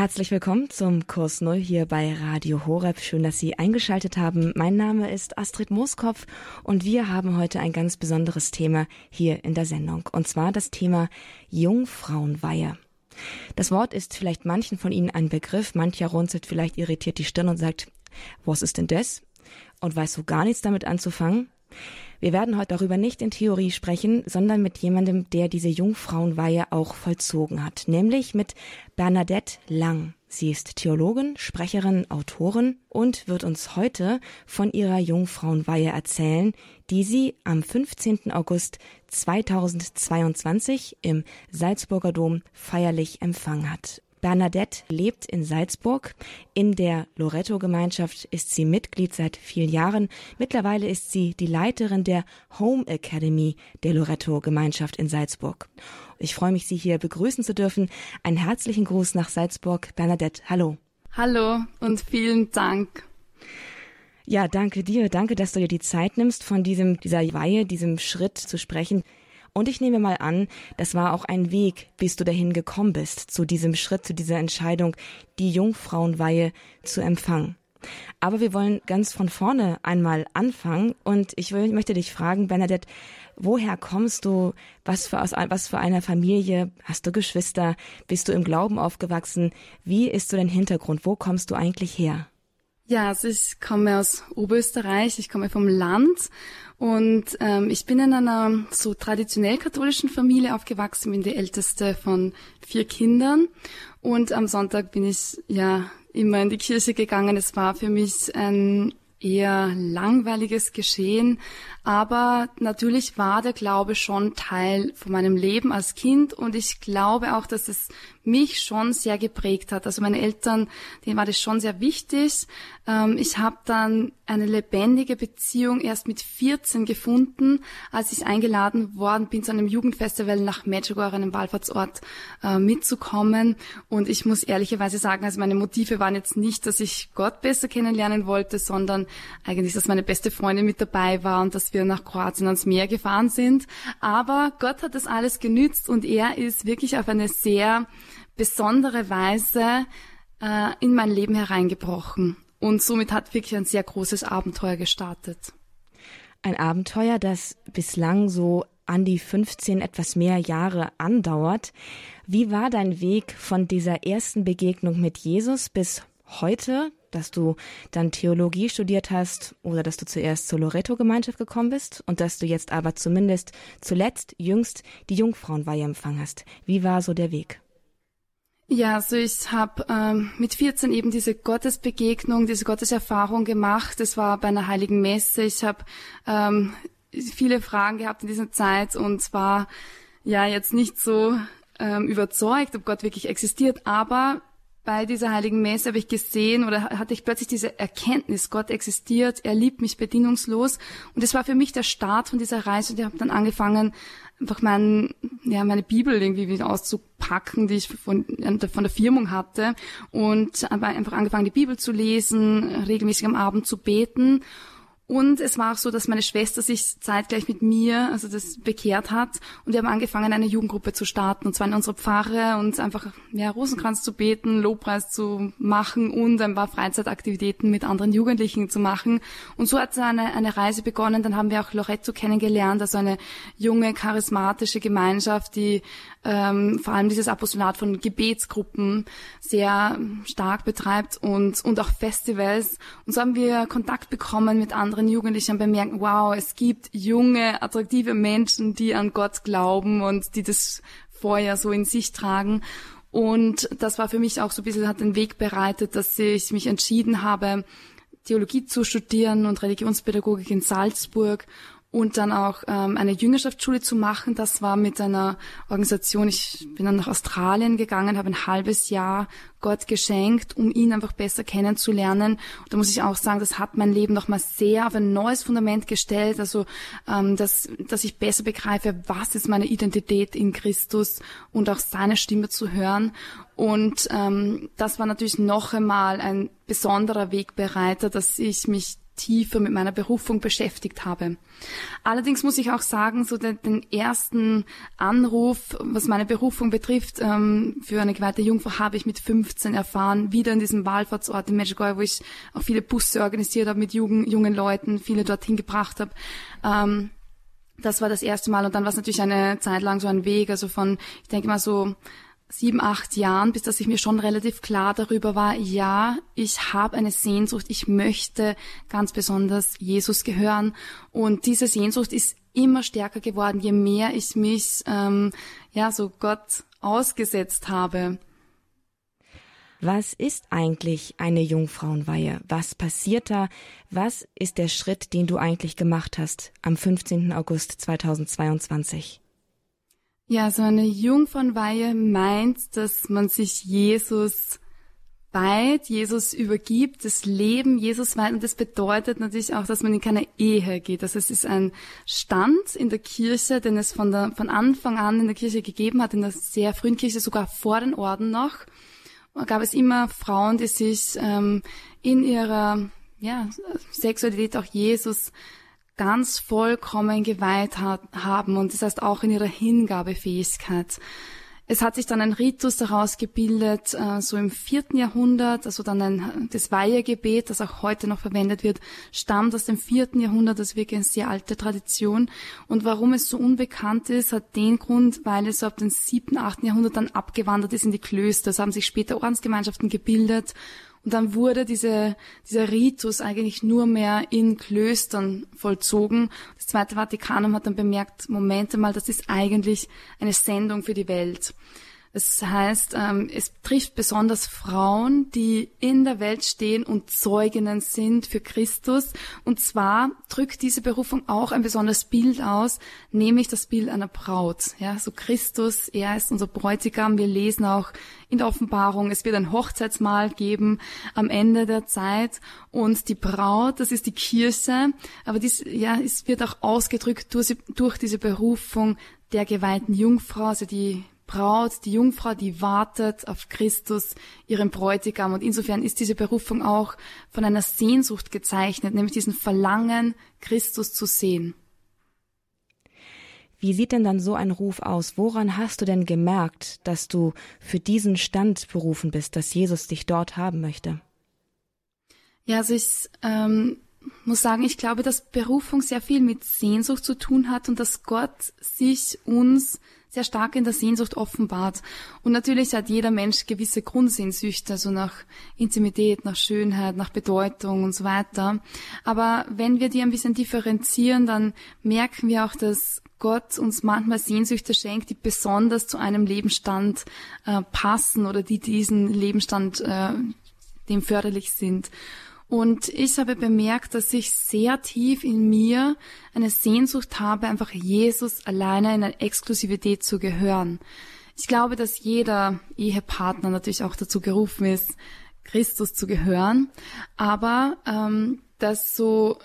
Herzlich willkommen zum Kurs Null hier bei Radio Horeb. Schön, dass Sie eingeschaltet haben. Mein Name ist Astrid Mooskopf und wir haben heute ein ganz besonderes Thema hier in der Sendung. Und zwar das Thema Jungfrauenweihe. Das Wort ist vielleicht manchen von Ihnen ein Begriff. Mancher runzelt vielleicht irritiert die Stirn und sagt, was ist denn das? Und weiß so gar nichts damit anzufangen. Wir werden heute darüber nicht in Theorie sprechen, sondern mit jemandem, der diese Jungfrauenweihe auch vollzogen hat, nämlich mit Bernadette Lang. Sie ist Theologin, Sprecherin, Autorin und wird uns heute von ihrer Jungfrauenweihe erzählen, die sie am 15. August 2022 im Salzburger Dom feierlich empfangen hat. Bernadette lebt in Salzburg. In der Loretto-Gemeinschaft ist sie Mitglied seit vielen Jahren. Mittlerweile ist sie die Leiterin der Home Academy der Loretto-Gemeinschaft in Salzburg. Ich freue mich, Sie hier begrüßen zu dürfen. Einen herzlichen Gruß nach Salzburg. Bernadette, hallo. Hallo und vielen Dank. Ja, danke dir. Danke, dass du dir die Zeit nimmst, von diesem, dieser Weihe, diesem Schritt zu sprechen. Und ich nehme mal an, das war auch ein Weg, bis du dahin gekommen bist, zu diesem Schritt, zu dieser Entscheidung, die Jungfrauenweihe zu empfangen. Aber wir wollen ganz von vorne einmal anfangen und ich will, möchte dich fragen, Bernadette, woher kommst du? Was für, aus, was für eine Familie? Hast du Geschwister? Bist du im Glauben aufgewachsen? Wie ist so dein Hintergrund? Wo kommst du eigentlich her? Ja, also ich komme aus Oberösterreich, ich komme vom Land und ähm, ich bin in einer so traditionell katholischen Familie aufgewachsen, bin die älteste von vier Kindern. Und am Sonntag bin ich ja immer in die Kirche gegangen. Es war für mich ein eher langweiliges Geschehen. Aber natürlich war der Glaube schon Teil von meinem Leben als Kind und ich glaube auch, dass es mich schon sehr geprägt hat. Also meine Eltern, denen war das schon sehr wichtig. Ähm, ich habe dann eine lebendige Beziehung erst mit 14 gefunden, als ich eingeladen worden bin zu einem Jugendfestival nach Medjugorje, einem Wallfahrtsort, äh, mitzukommen. Und ich muss ehrlicherweise sagen, also meine Motive waren jetzt nicht, dass ich Gott besser kennenlernen wollte, sondern eigentlich, dass meine beste Freundin mit dabei war und dass wir nach Kroatien ans Meer gefahren sind. Aber Gott hat das alles genützt und er ist wirklich auf eine sehr besondere Weise äh, in mein Leben hereingebrochen. Und somit hat wirklich ein sehr großes Abenteuer gestartet. Ein Abenteuer, das bislang so an die 15 etwas mehr Jahre andauert. Wie war dein Weg von dieser ersten Begegnung mit Jesus bis heute, dass du dann Theologie studiert hast oder dass du zuerst zur Loretto-Gemeinschaft gekommen bist und dass du jetzt aber zumindest zuletzt jüngst die Jungfrauenweihe empfangen hast. Wie war so der Weg? Ja, also ich habe ähm, mit 14 eben diese Gottesbegegnung, diese Gotteserfahrung gemacht. Es war bei einer heiligen Messe. Ich habe ähm, viele Fragen gehabt in dieser Zeit und war ja jetzt nicht so ähm, überzeugt, ob Gott wirklich existiert, aber bei dieser heiligen Messe habe ich gesehen oder hatte ich plötzlich diese Erkenntnis, Gott existiert, er liebt mich bedingungslos. Und es war für mich der Start von dieser Reise. Und ich habe dann angefangen, einfach mein, ja, meine Bibel irgendwie wieder auszupacken, die ich von, von der Firmung hatte. Und einfach angefangen, die Bibel zu lesen, regelmäßig am Abend zu beten und es war auch so, dass meine Schwester sich zeitgleich mit mir, also das bekehrt hat. Und wir haben angefangen, eine Jugendgruppe zu starten. Und zwar in unserer Pfarre und einfach, ja, Rosenkranz zu beten, Lobpreis zu machen und ein paar Freizeitaktivitäten mit anderen Jugendlichen zu machen. Und so hat eine, eine Reise begonnen. Dann haben wir auch Loretto kennengelernt, also eine junge, charismatische Gemeinschaft, die ähm, vor allem dieses Apostolat von Gebetsgruppen sehr stark betreibt und, und auch Festivals. Und so haben wir Kontakt bekommen mit anderen Jugendlichen und bemerken, wow, es gibt junge, attraktive Menschen, die an Gott glauben und die das Feuer so in sich tragen. Und das war für mich auch so ein bisschen, hat den Weg bereitet, dass ich mich entschieden habe, Theologie zu studieren und Religionspädagogik in Salzburg und dann auch ähm, eine Jüngerschaftsschule zu machen. Das war mit einer Organisation, ich bin dann nach Australien gegangen, habe ein halbes Jahr Gott geschenkt, um ihn einfach besser kennenzulernen. Und da muss ich auch sagen, das hat mein Leben nochmal sehr auf ein neues Fundament gestellt, also ähm, dass, dass ich besser begreife, was ist meine Identität in Christus und auch seine Stimme zu hören. Und ähm, das war natürlich noch einmal ein besonderer Wegbereiter, dass ich mich tiefer mit meiner Berufung beschäftigt habe. Allerdings muss ich auch sagen, so den, den ersten Anruf, was meine Berufung betrifft, ähm, für eine geweihte Jungfrau habe ich mit 15 erfahren, wieder in diesem Wallfahrtsort in Medjugorje, wo ich auch viele Busse organisiert habe mit jungen, jungen Leuten, viele dorthin gebracht habe. Ähm, das war das erste Mal und dann war es natürlich eine Zeit lang so ein Weg, also von, ich denke mal so sieben, acht Jahren, bis dass ich mir schon relativ klar darüber war, ja, ich habe eine Sehnsucht, ich möchte ganz besonders Jesus gehören. Und diese Sehnsucht ist immer stärker geworden, je mehr ich mich ähm, ja so Gott ausgesetzt habe. Was ist eigentlich eine Jungfrauenweihe? Was passiert da? Was ist der Schritt, den du eigentlich gemacht hast am 15. August 2022? Ja, so eine Jungfrauenweihe meint, dass man sich Jesus weiht, Jesus übergibt, das Leben Jesus weiht und das bedeutet natürlich auch, dass man in keine Ehe geht. Also es ist ein Stand in der Kirche, den es von, der, von Anfang an in der Kirche gegeben hat, in der sehr frühen Kirche, sogar vor den Orden noch, gab es immer Frauen, die sich ähm, in ihrer ja, Sexualität auch Jesus ganz vollkommen geweiht hat, haben und das heißt auch in ihrer Hingabefähigkeit. Es hat sich dann ein Ritus daraus gebildet, äh, so im vierten Jahrhundert, also dann ein, das Weihegebet, das auch heute noch verwendet wird, stammt aus dem vierten Jahrhundert, das ist wirklich eine sehr alte Tradition. Und warum es so unbekannt ist, hat den Grund, weil es so ab dem siebten, achten Jahrhundert dann abgewandert ist in die Klöster. Es haben sich später Ordensgemeinschaften gebildet und dann wurde diese, dieser Ritus eigentlich nur mehr in Klöstern vollzogen. Das Zweite Vatikanum hat dann bemerkt, Momente mal, das ist eigentlich eine Sendung für die Welt. Das heißt, ähm, es trifft besonders Frauen, die in der Welt stehen und Zeuginnen sind für Christus. Und zwar drückt diese Berufung auch ein besonderes Bild aus, nämlich das Bild einer Braut. Ja, so Christus, er ist unser Bräutigam. Wir lesen auch in der Offenbarung, es wird ein Hochzeitsmahl geben am Ende der Zeit. Und die Braut, das ist die Kirche. Aber dies, ja, es wird auch ausgedrückt durch, durch diese Berufung der geweihten Jungfrau, also die Braut, die Jungfrau, die wartet auf Christus, ihren Bräutigam. Und insofern ist diese Berufung auch von einer Sehnsucht gezeichnet, nämlich diesen Verlangen, Christus zu sehen. Wie sieht denn dann so ein Ruf aus? Woran hast du denn gemerkt, dass du für diesen Stand berufen bist, dass Jesus dich dort haben möchte? Ja, also ich ähm, muss sagen, ich glaube, dass Berufung sehr viel mit Sehnsucht zu tun hat und dass Gott sich uns sehr stark in der Sehnsucht offenbart. Und natürlich hat jeder Mensch gewisse Grundsehnsüchte, also nach Intimität, nach Schönheit, nach Bedeutung und so weiter. Aber wenn wir die ein bisschen differenzieren, dann merken wir auch, dass Gott uns manchmal Sehnsüchte schenkt, die besonders zu einem Lebensstand äh, passen oder die diesen Lebensstand äh, dem förderlich sind. Und ich habe bemerkt, dass ich sehr tief in mir eine Sehnsucht habe, einfach Jesus alleine in eine Exklusivität zu gehören. Ich glaube, dass jeder Ehepartner natürlich auch dazu gerufen ist, Christus zu gehören. Aber ähm, dass so,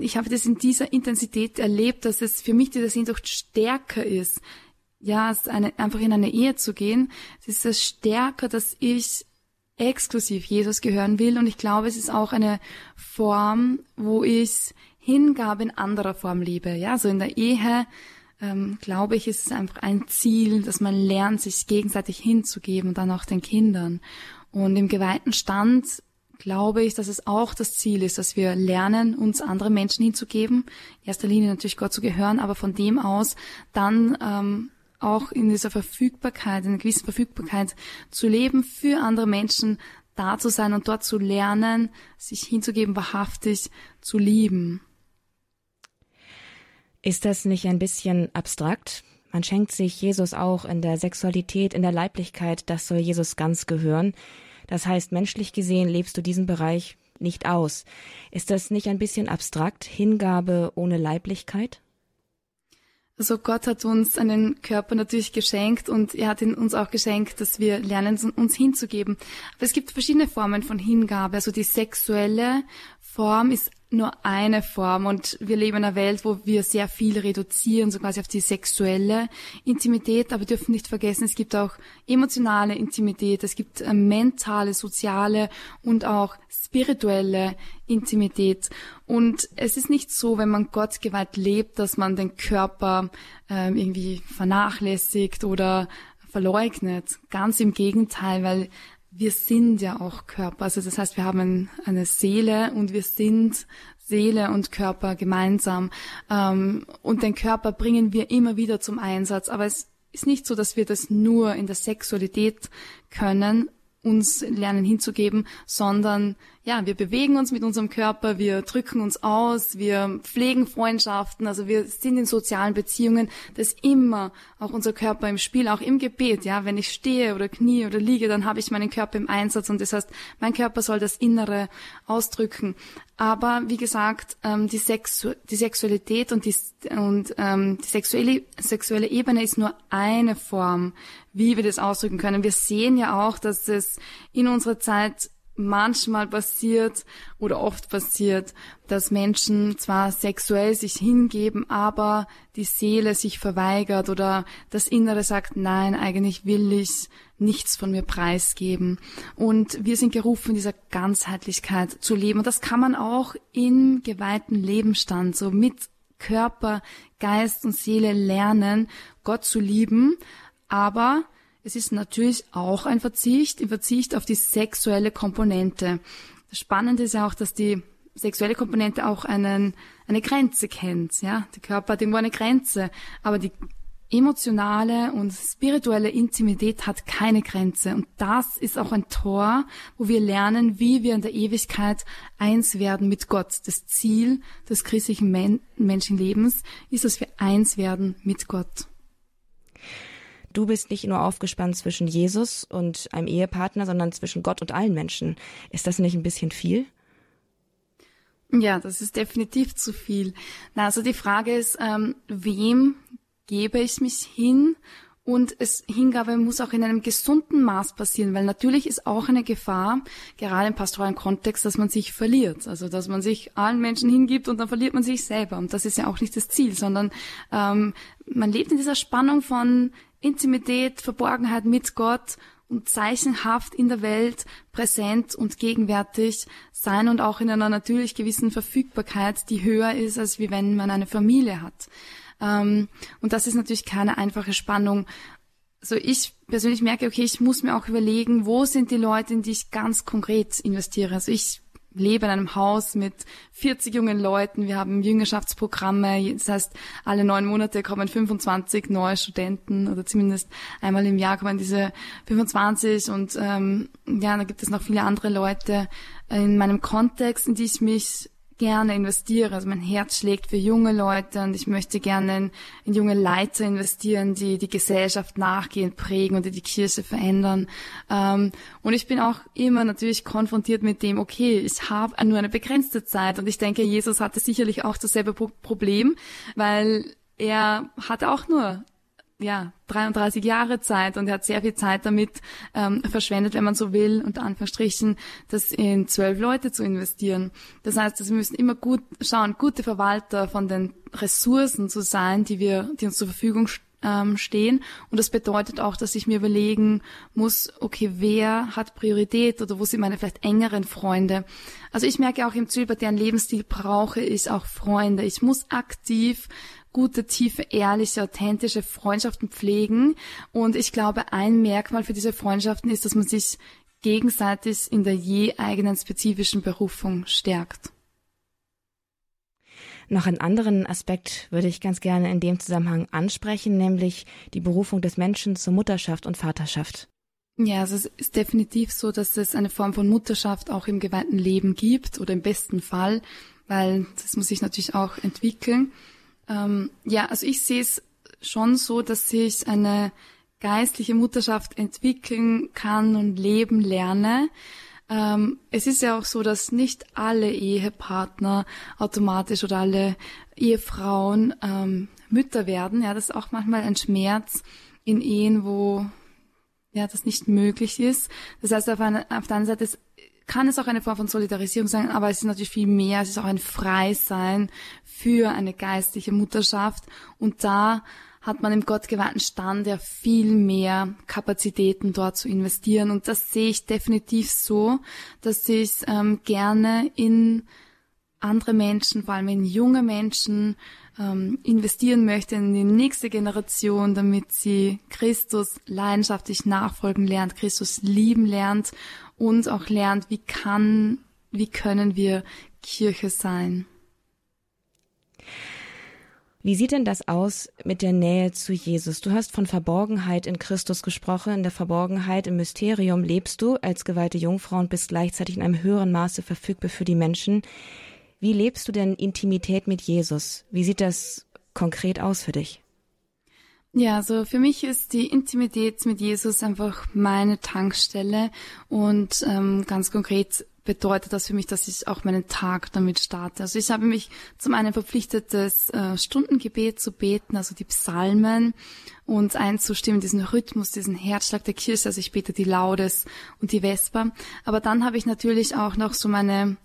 ich habe das in dieser Intensität erlebt, dass es für mich diese Sehnsucht stärker ist, ja, eine, einfach in eine Ehe zu gehen. Es ist es stärker, dass ich exklusiv Jesus gehören will. Und ich glaube, es ist auch eine Form, wo ich Hingabe in anderer Form liebe. Ja, so in der Ehe, ähm, glaube ich, ist es einfach ein Ziel, dass man lernt, sich gegenseitig hinzugeben und dann auch den Kindern. Und im geweihten Stand glaube ich, dass es auch das Ziel ist, dass wir lernen, uns andere Menschen hinzugeben. In erster Linie natürlich Gott zu gehören, aber von dem aus dann ähm, auch in dieser Verfügbarkeit, in einer gewissen Verfügbarkeit zu leben, für andere Menschen da zu sein und dort zu lernen, sich hinzugeben, wahrhaftig zu lieben. Ist das nicht ein bisschen abstrakt? Man schenkt sich Jesus auch in der Sexualität, in der Leiblichkeit, das soll Jesus ganz gehören. Das heißt, menschlich gesehen lebst du diesen Bereich nicht aus. Ist das nicht ein bisschen abstrakt, Hingabe ohne Leiblichkeit? Also Gott hat uns einen Körper natürlich geschenkt und er hat ihn uns auch geschenkt, dass wir lernen, uns hinzugeben. Aber es gibt verschiedene Formen von Hingabe. Also die sexuelle Form ist nur eine Form und wir leben in einer Welt, wo wir sehr viel reduzieren, so quasi auf die sexuelle Intimität, aber dürfen nicht vergessen, es gibt auch emotionale Intimität, es gibt äh, mentale, soziale und auch spirituelle Intimität. Und es ist nicht so, wenn man Gott geweiht lebt, dass man den Körper äh, irgendwie vernachlässigt oder verleugnet. Ganz im Gegenteil, weil wir sind ja auch Körper. Also das heißt, wir haben eine Seele und wir sind Seele und Körper gemeinsam. Ähm, und den Körper bringen wir immer wieder zum Einsatz. Aber es ist nicht so, dass wir das nur in der Sexualität können, uns lernen hinzugeben, sondern ja, wir bewegen uns mit unserem Körper, wir drücken uns aus, wir pflegen Freundschaften, also wir sind in sozialen Beziehungen, da immer auch unser Körper im Spiel, auch im Gebet, ja, wenn ich stehe oder knie oder liege, dann habe ich meinen Körper im Einsatz und das heißt, mein Körper soll das Innere ausdrücken. Aber wie gesagt, ähm, die, Sexu die Sexualität und die, und, ähm, die sexuelle, sexuelle Ebene ist nur eine Form, wie wir das ausdrücken können. Wir sehen ja auch, dass es in unserer Zeit manchmal passiert oder oft passiert, dass Menschen zwar sexuell sich hingeben, aber die Seele sich verweigert oder das Innere sagt, nein, eigentlich will ich nichts von mir preisgeben. Und wir sind gerufen, dieser Ganzheitlichkeit zu leben. Und das kann man auch im geweihten Lebensstand, so mit Körper, Geist und Seele lernen, Gott zu lieben. Aber es ist natürlich auch ein Verzicht, ein Verzicht auf die sexuelle Komponente. Das Spannende ist ja auch, dass die sexuelle Komponente auch einen, eine Grenze kennt. Ja, der Körper hat irgendwo eine Grenze, aber die emotionale und spirituelle Intimität hat keine Grenze. Und das ist auch ein Tor, wo wir lernen, wie wir in der Ewigkeit eins werden mit Gott. Das Ziel des christlichen Men Menschenlebens ist, dass wir eins werden mit Gott du bist nicht nur aufgespannt zwischen Jesus und einem Ehepartner, sondern zwischen Gott und allen Menschen. Ist das nicht ein bisschen viel? Ja, das ist definitiv zu viel. Na, also die Frage ist, ähm, wem gebe ich mich hin? Und es Hingabe muss auch in einem gesunden Maß passieren, weil natürlich ist auch eine Gefahr, gerade im pastoralen Kontext, dass man sich verliert. Also dass man sich allen Menschen hingibt und dann verliert man sich selber. Und das ist ja auch nicht das Ziel, sondern ähm, man lebt in dieser Spannung von Intimität, Verborgenheit mit Gott und zeichenhaft in der Welt präsent und gegenwärtig sein und auch in einer natürlich gewissen Verfügbarkeit, die höher ist, als wie wenn man eine Familie hat. Ähm, und das ist natürlich keine einfache Spannung. So ich persönlich merke, okay, ich muss mir auch überlegen, wo sind die Leute, in die ich ganz konkret investiere. Also ich lebe in einem Haus mit 40 jungen Leuten. Wir haben Jüngerschaftsprogramme. Das heißt, alle neun Monate kommen 25 neue Studenten oder zumindest einmal im Jahr kommen diese 25 und ähm, ja, da gibt es noch viele andere Leute in meinem Kontext, in die ich mich gerne investiere. Also mein Herz schlägt für junge Leute und ich möchte gerne in, in, junge Leiter investieren, die die Gesellschaft nachgehen, prägen und die die Kirche verändern. Ähm, und ich bin auch immer natürlich konfrontiert mit dem, okay, ich habe nur eine begrenzte Zeit und ich denke, Jesus hatte sicherlich auch dasselbe Problem, weil er hatte auch nur ja, 33 Jahre Zeit und er hat sehr viel Zeit damit ähm, verschwendet, wenn man so will, unter Anführungsstrichen, das in zwölf Leute zu investieren. Das heißt, also wir müssen immer gut schauen, gute Verwalter von den Ressourcen zu sein, die wir, die uns zur Verfügung ähm, stehen. Und das bedeutet auch, dass ich mir überlegen muss, okay, wer hat Priorität oder wo sind meine vielleicht engeren Freunde? Also ich merke auch im zölibatären Lebensstil brauche ich auch Freunde. Ich muss aktiv gute, tiefe, ehrliche, authentische Freundschaften pflegen. Und ich glaube, ein Merkmal für diese Freundschaften ist, dass man sich gegenseitig in der je eigenen spezifischen Berufung stärkt. Noch einen anderen Aspekt würde ich ganz gerne in dem Zusammenhang ansprechen, nämlich die Berufung des Menschen zur Mutterschaft und Vaterschaft. Ja, also es ist definitiv so, dass es eine Form von Mutterschaft auch im geweihten Leben gibt oder im besten Fall, weil das muss sich natürlich auch entwickeln. Ähm, ja, also ich sehe es schon so, dass ich eine geistliche Mutterschaft entwickeln kann und leben lerne. Ähm, es ist ja auch so, dass nicht alle Ehepartner automatisch oder alle Ehefrauen ähm, Mütter werden. Ja, das ist auch manchmal ein Schmerz in Ehen, wo ja das nicht möglich ist. Das heißt, auf, eine, auf der einen Seite kann es auch eine Form von Solidarisierung sein, aber es ist natürlich viel mehr. Es ist auch ein Freisein für eine geistliche Mutterschaft. Und da hat man im gottgeweihten Stand ja viel mehr Kapazitäten dort zu investieren. Und das sehe ich definitiv so, dass ich ähm, gerne in andere Menschen, vor allem in junge Menschen, ähm, investieren möchte in die nächste Generation, damit sie Christus leidenschaftlich nachfolgen lernt, Christus lieben lernt und auch lernt, wie kann, wie können wir Kirche sein. Wie sieht denn das aus mit der Nähe zu Jesus? Du hast von Verborgenheit in Christus gesprochen. In der Verborgenheit im Mysterium lebst du als geweihte Jungfrau und bist gleichzeitig in einem höheren Maße verfügbar für die Menschen. Wie lebst du denn Intimität mit Jesus? Wie sieht das konkret aus für dich? Ja, also für mich ist die Intimität mit Jesus einfach meine Tankstelle und ähm, ganz konkret bedeutet das für mich, dass ich auch meinen Tag damit starte. Also ich habe mich zum einen verpflichtet, das äh, Stundengebet zu beten, also die Psalmen und einzustimmen, diesen Rhythmus, diesen Herzschlag der Kirche. Also ich bete die Laudes und die Vesper. Aber dann habe ich natürlich auch noch so meine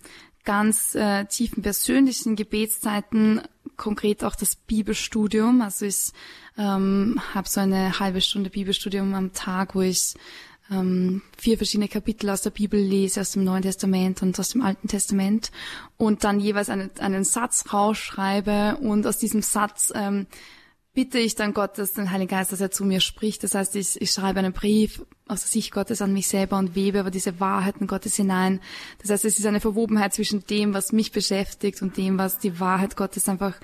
ganz äh, tiefen persönlichen Gebetszeiten, konkret auch das Bibelstudium. Also ich ähm, habe so eine halbe Stunde Bibelstudium am Tag, wo ich ähm, vier verschiedene Kapitel aus der Bibel lese, aus dem Neuen Testament und aus dem Alten Testament und dann jeweils einen, einen Satz rausschreibe und aus diesem Satz ähm, bitte ich dann Gott, dass den Heiligen Geist, dass er zu mir spricht. Das heißt, ich, ich schreibe einen Brief aus der Sicht Gottes an mich selber und webe aber diese Wahrheiten Gottes hinein. Das heißt, es ist eine Verwobenheit zwischen dem, was mich beschäftigt und dem, was die Wahrheit Gottes einfach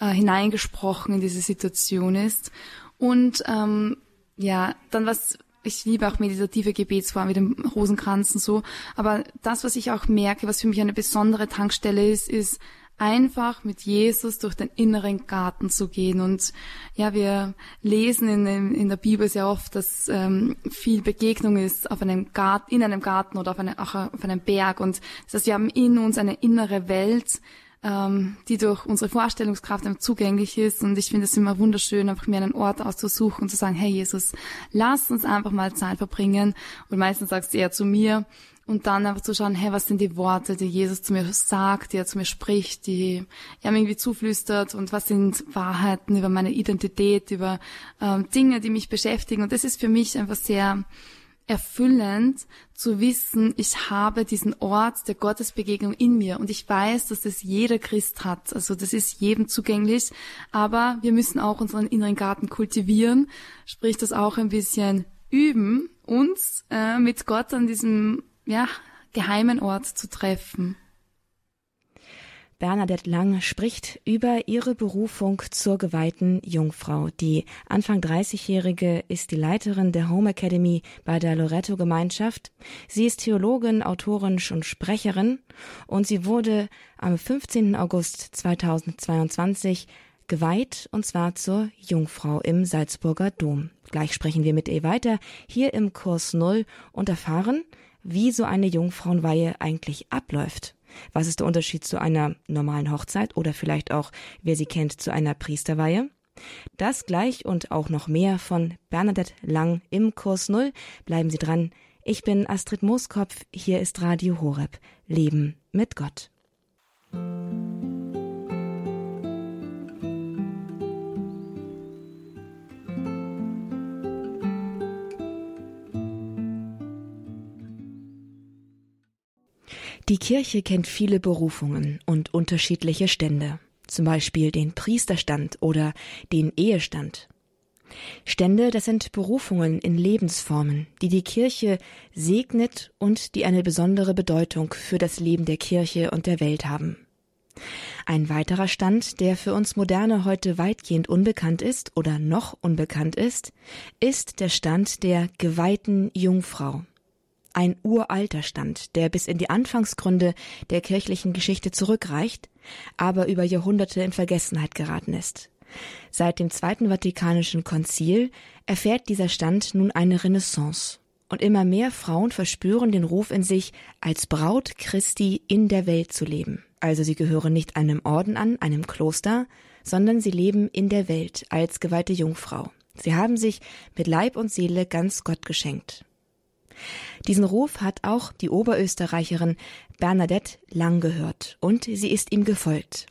äh, hineingesprochen in diese Situation ist. Und ähm, ja, dann was ich liebe auch meditative Gebetsformen mit dem Rosenkranzen so. Aber das, was ich auch merke, was für mich eine besondere Tankstelle ist, ist einfach mit Jesus durch den inneren Garten zu gehen. Und ja, wir lesen in, in der Bibel sehr oft, dass ähm, viel Begegnung ist auf einem Garten, in einem Garten oder auf, eine, auf einem Berg. Und das heißt, wir haben in uns eine innere Welt, ähm, die durch unsere Vorstellungskraft zugänglich ist. Und ich finde es immer wunderschön, einfach mir einen Ort auszusuchen und zu sagen, hey Jesus, lass uns einfach mal Zeit verbringen. Und meistens sagst du eher zu mir, und dann einfach zu schauen, hey, was sind die Worte, die Jesus zu mir sagt, die er zu mir spricht, die er mir irgendwie zuflüstert und was sind Wahrheiten über meine Identität, über ähm, Dinge, die mich beschäftigen. Und das ist für mich einfach sehr erfüllend zu wissen, ich habe diesen Ort der Gottesbegegnung in mir und ich weiß, dass das jeder Christ hat. Also das ist jedem zugänglich, aber wir müssen auch unseren inneren Garten kultivieren, sprich das auch ein bisschen üben, uns äh, mit Gott an diesem ja, geheimen Ort zu treffen. Bernadette Lang spricht über ihre Berufung zur geweihten Jungfrau. Die Anfang 30-Jährige ist die Leiterin der Home Academy bei der Loretto Gemeinschaft. Sie ist Theologin, Autorin und Sprecherin und sie wurde am 15. August 2022 geweiht und zwar zur Jungfrau im Salzburger Dom. Gleich sprechen wir mit ihr weiter hier im Kurs Null und erfahren, wie so eine Jungfrauenweihe eigentlich abläuft. Was ist der Unterschied zu einer normalen Hochzeit oder vielleicht auch, wer sie kennt, zu einer Priesterweihe? Das gleich und auch noch mehr von Bernadette Lang im Kurs Null. Bleiben Sie dran. Ich bin Astrid Mooskopf. Hier ist Radio Horeb. Leben mit Gott. Die Kirche kennt viele Berufungen und unterschiedliche Stände, zum Beispiel den Priesterstand oder den Ehestand. Stände, das sind Berufungen in Lebensformen, die die Kirche segnet und die eine besondere Bedeutung für das Leben der Kirche und der Welt haben. Ein weiterer Stand, der für uns Moderne heute weitgehend unbekannt ist oder noch unbekannt ist, ist der Stand der geweihten Jungfrau ein uralter Stand, der bis in die Anfangsgründe der kirchlichen Geschichte zurückreicht, aber über Jahrhunderte in Vergessenheit geraten ist. Seit dem Zweiten Vatikanischen Konzil erfährt dieser Stand nun eine Renaissance. Und immer mehr Frauen verspüren den Ruf in sich, als Braut Christi in der Welt zu leben. Also sie gehören nicht einem Orden an, einem Kloster, sondern sie leben in der Welt als geweihte Jungfrau. Sie haben sich mit Leib und Seele ganz Gott geschenkt. Diesen Ruf hat auch die Oberösterreicherin Bernadette Lang gehört und sie ist ihm gefolgt.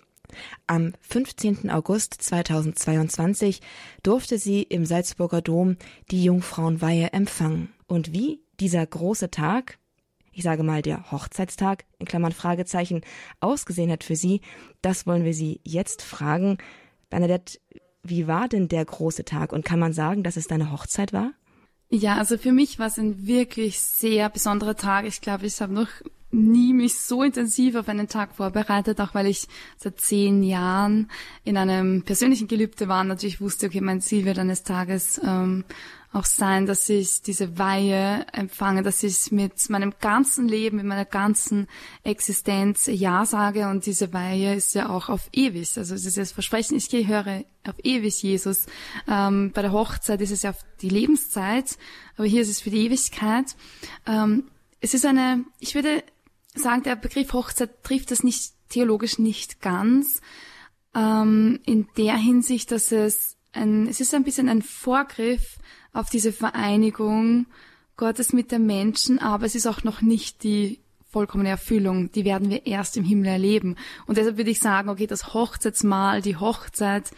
Am 15. August 2022 durfte sie im Salzburger Dom die Jungfrauenweihe empfangen. Und wie dieser große Tag, ich sage mal der Hochzeitstag, in Klammern Fragezeichen, ausgesehen hat für sie, das wollen wir sie jetzt fragen. Bernadette, wie war denn der große Tag und kann man sagen, dass es deine Hochzeit war? Ja, also für mich war es ein wirklich sehr besonderer Tag. Ich glaube, ich habe noch nie mich so intensiv auf einen Tag vorbereitet, auch weil ich seit zehn Jahren in einem persönlichen Gelübde war. Natürlich wusste, okay, mein Ziel wird eines Tages ähm, auch sein, dass ich diese Weihe empfange, dass ich mit meinem ganzen Leben, mit meiner ganzen Existenz Ja sage und diese Weihe ist ja auch auf ewig. Also es ist das Versprechen, ich gehöre auf ewig Jesus. Ähm, bei der Hochzeit ist es ja auf die Lebenszeit, aber hier ist es für die Ewigkeit. Ähm, es ist eine, ich würde sagen, der Begriff Hochzeit trifft das nicht theologisch nicht ganz, ähm, in der Hinsicht, dass es ein, es ist ein bisschen ein Vorgriff auf diese Vereinigung Gottes mit den Menschen, aber es ist auch noch nicht die vollkommene Erfüllung. Die werden wir erst im Himmel erleben. Und deshalb würde ich sagen, okay, das Hochzeitsmahl, die Hochzeit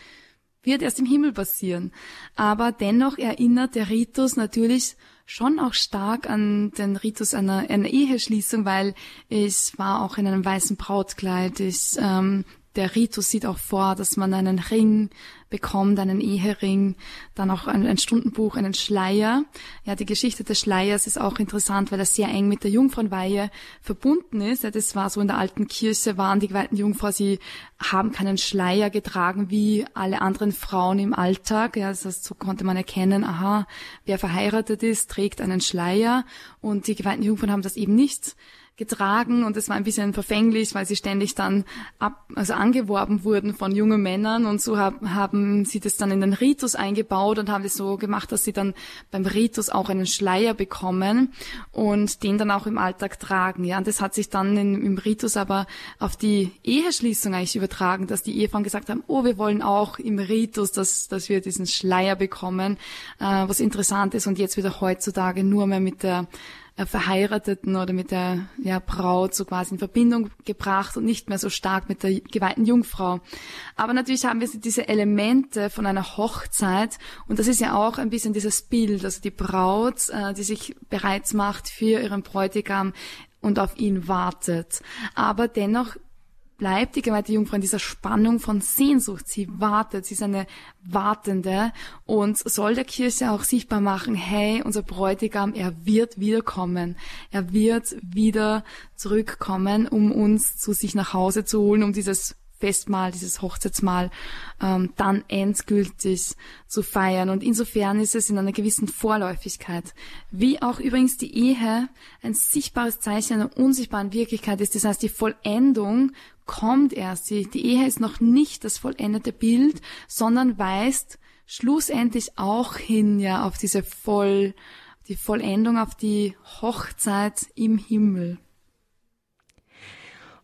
wird erst im Himmel passieren. Aber dennoch erinnert der Ritus natürlich schon auch stark an den Ritus einer, einer Eheschließung, weil ich war auch in einem weißen Brautkleid. Ich ähm, der Ritus sieht auch vor, dass man einen Ring bekommt, einen Ehering, dann auch ein, ein, Stundenbuch, einen Schleier. Ja, die Geschichte des Schleiers ist auch interessant, weil das sehr eng mit der Jungfrauenweihe verbunden ist. Ja, das war so in der alten Kirche waren die geweihten Jungfrau, sie haben keinen Schleier getragen wie alle anderen Frauen im Alltag. Ja, das heißt, so konnte man erkennen, aha, wer verheiratet ist, trägt einen Schleier und die geweihten Jungfrauen haben das eben nicht getragen und es war ein bisschen verfänglich, weil sie ständig dann ab, also angeworben wurden von jungen Männern und so hab, haben sie das dann in den Ritus eingebaut und haben das so gemacht, dass sie dann beim Ritus auch einen Schleier bekommen und den dann auch im Alltag tragen. Ja, und das hat sich dann in, im Ritus aber auf die Eheschließung eigentlich übertragen, dass die Ehefrauen gesagt haben, oh, wir wollen auch im Ritus, dass, dass wir diesen Schleier bekommen, äh, was interessant ist und jetzt wieder heutzutage nur mehr mit der Verheirateten oder mit der ja, Braut so quasi in Verbindung gebracht und nicht mehr so stark mit der geweihten Jungfrau. Aber natürlich haben wir diese Elemente von einer Hochzeit und das ist ja auch ein bisschen dieses Bild, also die Braut, äh, die sich bereits macht für ihren Bräutigam und auf ihn wartet. Aber dennoch bleibt die geweihte Jungfrau in dieser Spannung von Sehnsucht. Sie wartet, sie ist eine Wartende und soll der Kirche auch sichtbar machen, hey, unser Bräutigam, er wird wiederkommen. Er wird wieder zurückkommen, um uns zu sich nach Hause zu holen, um dieses Festmahl, dieses Hochzeitsmahl ähm, dann endgültig zu feiern. Und insofern ist es in einer gewissen Vorläufigkeit. Wie auch übrigens die Ehe ein sichtbares Zeichen einer unsichtbaren Wirklichkeit ist. Das heißt, die Vollendung kommt erst. Die, die Ehe ist noch nicht das vollendete Bild, sondern weist schlussendlich auch hin ja auf diese Voll, die Vollendung, auf die Hochzeit im Himmel.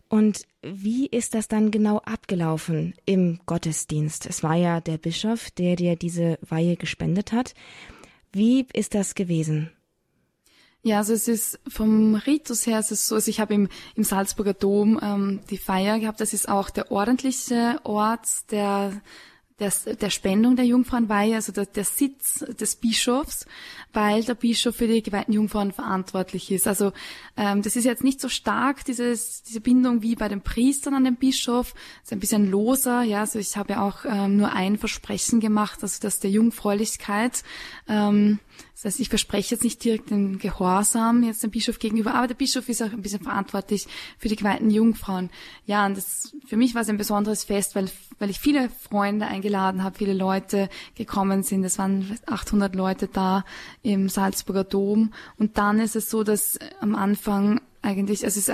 Und wie ist das dann genau abgelaufen im Gottesdienst? Es war ja der Bischof, der dir diese Weihe gespendet hat. Wie ist das gewesen? Ja, also es ist vom Ritus her, es ist so, also ich habe im, im Salzburger Dom ähm, die Feier gehabt, das ist auch der ordentliche Ort der der, der Spendung der Jungfrauenweihe, also der, der Sitz des Bischofs, weil der Bischof für die geweihten Jungfrauen verantwortlich ist. Also ähm, das ist jetzt nicht so stark, dieses, diese Bindung wie bei den Priestern an den Bischof. Das ist ein bisschen loser, ja. Also ich habe ja auch ähm, nur ein Versprechen gemacht, also das der Jungfräulichkeit. Ähm, das heißt, ich verspreche jetzt nicht direkt den Gehorsam jetzt dem Bischof gegenüber, aber der Bischof ist auch ein bisschen verantwortlich für die geweihten Jungfrauen. Ja, und das, für mich war es ein besonderes Fest, weil, weil ich viele Freunde eingeladen habe, viele Leute gekommen sind. Es waren 800 Leute da im Salzburger Dom. Und dann ist es so, dass am Anfang eigentlich, es ist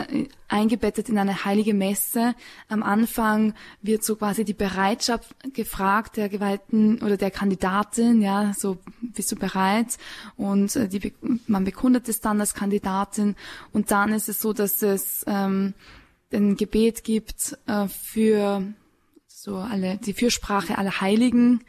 eingebettet in eine heilige Messe. Am Anfang wird so quasi die Bereitschaft gefragt der Geweihten oder der Kandidatin, ja, so bist du bereit? Und äh, die, man bekundet es dann als Kandidatin und dann ist es so, dass es ähm, ein Gebet gibt äh, für so alle die Fürsprache aller Heiligen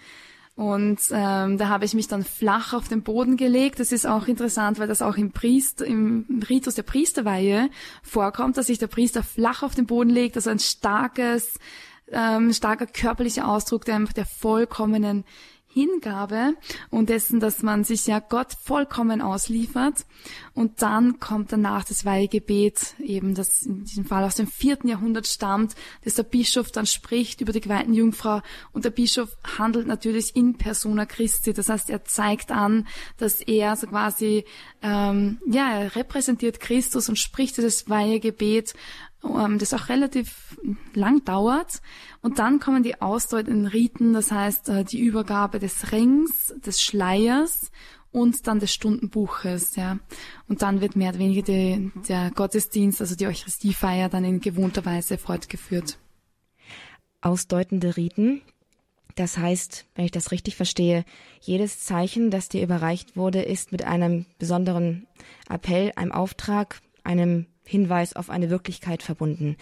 Und ähm, da habe ich mich dann flach auf den Boden gelegt. Das ist auch interessant, weil das auch im Priester, im Ritus der Priesterweihe vorkommt, dass sich der Priester flach auf den Boden legt, also ein starkes, ähm, starker körperlicher Ausdruck der, der vollkommenen Hingabe und dessen, dass man sich ja Gott vollkommen ausliefert. Und dann kommt danach das Weihegebet, eben das in diesem Fall aus dem vierten Jahrhundert stammt, dass der Bischof dann spricht über die geweihten Jungfrau. Und der Bischof handelt natürlich in persona Christi. Das heißt, er zeigt an, dass er so quasi, ähm, ja, er repräsentiert Christus und spricht dieses Weihegebet das auch relativ lang dauert. Und dann kommen die ausdeutenden Riten, das heißt äh, die Übergabe des Rings, des Schleiers und dann des Stundenbuches, ja. Und dann wird mehr oder weniger die, der Gottesdienst, also die Eucharistiefeier, dann in gewohnter Weise fortgeführt. Ausdeutende Riten, das heißt, wenn ich das richtig verstehe, jedes Zeichen, das dir überreicht wurde, ist mit einem besonderen Appell, einem Auftrag, einem Hinweis auf eine Wirklichkeit verbunden.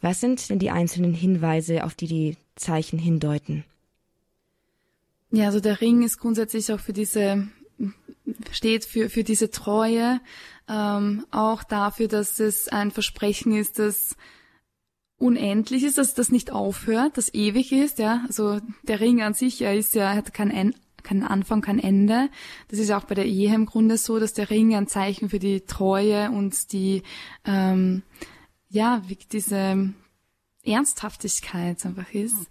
Was sind denn die einzelnen Hinweise, auf die die Zeichen hindeuten? Ja, also der Ring ist grundsätzlich auch für diese steht für für diese Treue, ähm, auch dafür, dass es ein Versprechen ist, das unendlich ist, dass das nicht aufhört, das ewig ist, ja. Also der Ring an sich, er ist ja, hat kein kein Anfang, kein Ende. Das ist auch bei der Ehe im Grunde so, dass der Ring ein Zeichen für die Treue und die, ähm, ja, wie diese Ernsthaftigkeit einfach ist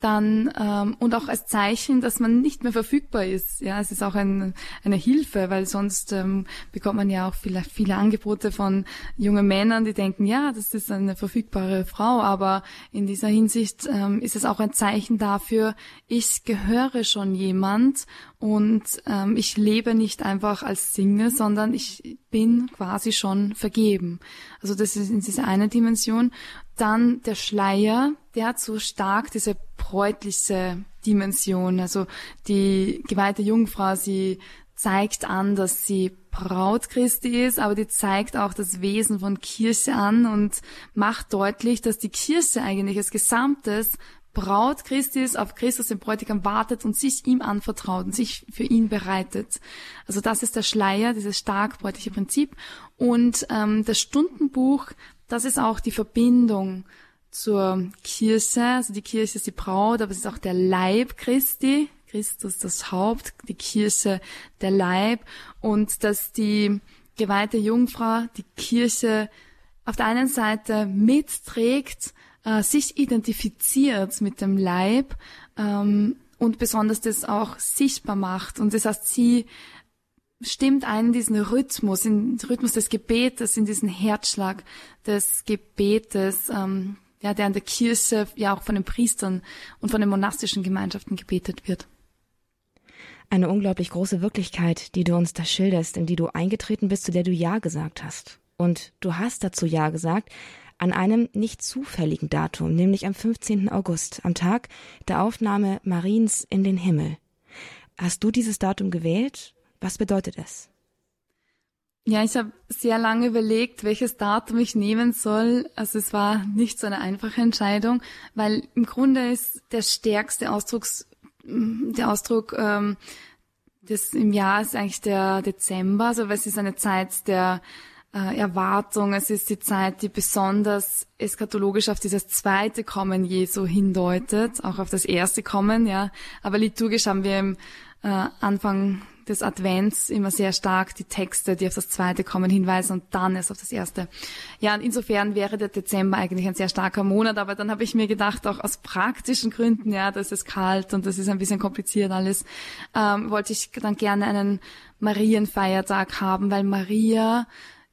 dann ähm, und auch als Zeichen, dass man nicht mehr verfügbar ist. Ja, es ist auch ein, eine Hilfe, weil sonst ähm, bekommt man ja auch vielleicht viele Angebote von jungen Männern, die denken, ja, das ist eine verfügbare Frau, aber in dieser Hinsicht ähm, ist es auch ein Zeichen dafür, ich gehöre schon jemand und ähm, ich lebe nicht einfach als Single, sondern ich bin quasi schon vergeben. Also das ist in dieser eine Dimension. Dann der Schleier, der hat so stark diese bräutliche Dimension. Also die geweihte Jungfrau, sie zeigt an, dass sie Braut Christi ist, aber die zeigt auch das Wesen von Kirche an und macht deutlich, dass die Kirche eigentlich als Gesamtes Braut Christi ist, auf Christus den Bräutigam wartet und sich ihm anvertraut und sich für ihn bereitet. Also das ist der Schleier, dieses stark bräutliche Prinzip. Und ähm, das Stundenbuch, das ist auch die Verbindung zur Kirche. Also die Kirche ist die Braut, aber es ist auch der Leib Christi. Christus das Haupt, die Kirche der Leib. Und dass die geweihte Jungfrau die Kirche auf der einen Seite mitträgt, äh, sich identifiziert mit dem Leib ähm, und besonders das auch sichtbar macht. Und das heißt, sie stimmt ein in diesen Rhythmus, in den Rhythmus des Gebetes, in diesen Herzschlag des Gebetes, ähm, ja, der in der Kirche ja auch von den Priestern und von den monastischen Gemeinschaften gebetet wird. Eine unglaublich große Wirklichkeit, die du uns da schilderst, in die du eingetreten bist, zu der du Ja gesagt hast. Und du hast dazu Ja gesagt, an einem nicht zufälligen Datum, nämlich am 15. August, am Tag der Aufnahme Mariens in den Himmel. Hast du dieses Datum gewählt? Was bedeutet es? Ja, ich habe sehr lange überlegt, welches Datum ich nehmen soll. Also es war nicht so eine einfache Entscheidung, weil im Grunde ist der stärkste Ausdrucks, der Ausdruck ähm, des im Jahr ist eigentlich der Dezember, also es ist eine Zeit der äh, Erwartung, es ist die Zeit, die besonders eskatologisch auf dieses zweite Kommen Jesu hindeutet, auch auf das erste Kommen, ja. Aber liturgisch haben wir im äh, Anfang des Advents immer sehr stark die Texte, die auf das zweite kommen, hinweisen und dann erst auf das erste. Ja, und insofern wäre der Dezember eigentlich ein sehr starker Monat, aber dann habe ich mir gedacht, auch aus praktischen Gründen, ja, das ist kalt und das ist ein bisschen kompliziert alles, ähm, wollte ich dann gerne einen Marienfeiertag haben, weil Maria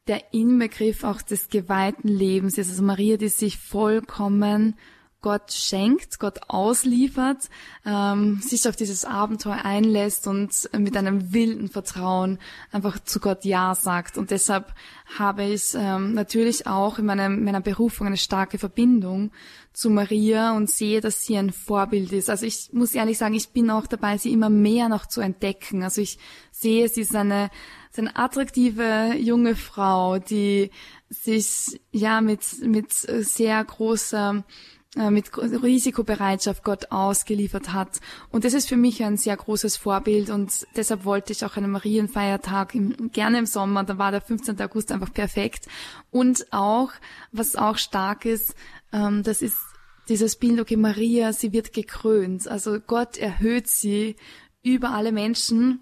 der Inbegriff auch des geweihten Lebens ist. Also Maria, die sich vollkommen Gott schenkt, Gott ausliefert, ähm, sich auf dieses Abenteuer einlässt und mit einem wilden Vertrauen einfach zu Gott Ja sagt. Und deshalb habe ich ähm, natürlich auch in meinem, meiner Berufung eine starke Verbindung zu Maria und sehe, dass sie ein Vorbild ist. Also ich muss ehrlich sagen, ich bin auch dabei, sie immer mehr noch zu entdecken. Also ich sehe, sie ist eine ist eine attraktive junge Frau, die sich ja mit mit sehr großer mit Risikobereitschaft Gott ausgeliefert hat. Und das ist für mich ein sehr großes Vorbild und deshalb wollte ich auch einen Marienfeiertag im, gerne im Sommer, da war der 15. August einfach perfekt. Und auch, was auch stark ist, ähm, das ist dieses Bild, okay, Maria, sie wird gekrönt. Also Gott erhöht sie über alle Menschen,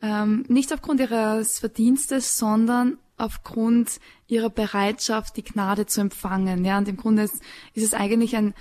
ähm, nicht aufgrund ihres Verdienstes, sondern aufgrund ihrer Bereitschaft, die Gnade zu empfangen. Ja, und im Grunde ist, ist es eigentlich ein,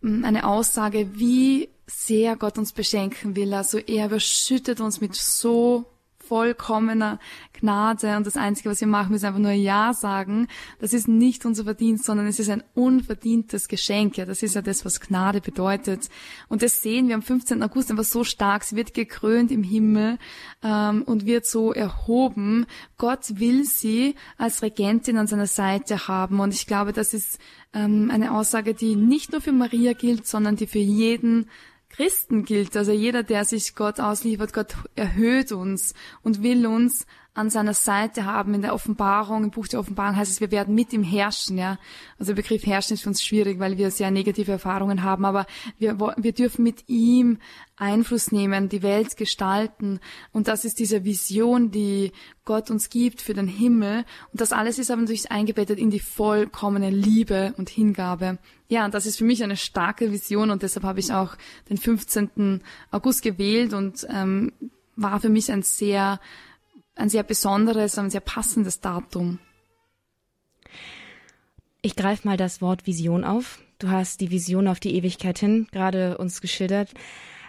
mm, eine Aussage, wie sehr Gott uns beschenken will. Also er überschüttet uns mit so vollkommener Gnade und das Einzige, was wir machen, ist einfach nur Ja sagen. Das ist nicht unser Verdienst, sondern es ist ein unverdientes Geschenk. Ja, das ist ja das, was Gnade bedeutet. Und das sehen wir am 15. August einfach so stark. Sie wird gekrönt im Himmel ähm, und wird so erhoben. Gott will sie als Regentin an seiner Seite haben. Und ich glaube, das ist ähm, eine Aussage, die nicht nur für Maria gilt, sondern die für jeden Christen gilt. Also jeder, der sich Gott ausliefert, Gott erhöht uns und will uns an seiner Seite haben. In der Offenbarung, im Buch der Offenbarung heißt es, wir werden mit ihm herrschen, ja. Also der Begriff herrschen ist für uns schwierig, weil wir sehr negative Erfahrungen haben, aber wir, wir dürfen mit ihm Einfluss nehmen, die Welt gestalten. Und das ist diese Vision, die Gott uns gibt für den Himmel. Und das alles ist aber natürlich eingebettet in die vollkommene Liebe und Hingabe. Ja, und das ist für mich eine starke Vision und deshalb habe ich auch den 15. August gewählt und ähm, war für mich ein sehr ein sehr besonderes, ein sehr passendes Datum. Ich greife mal das Wort Vision auf. Du hast die Vision auf die Ewigkeit hin gerade uns geschildert.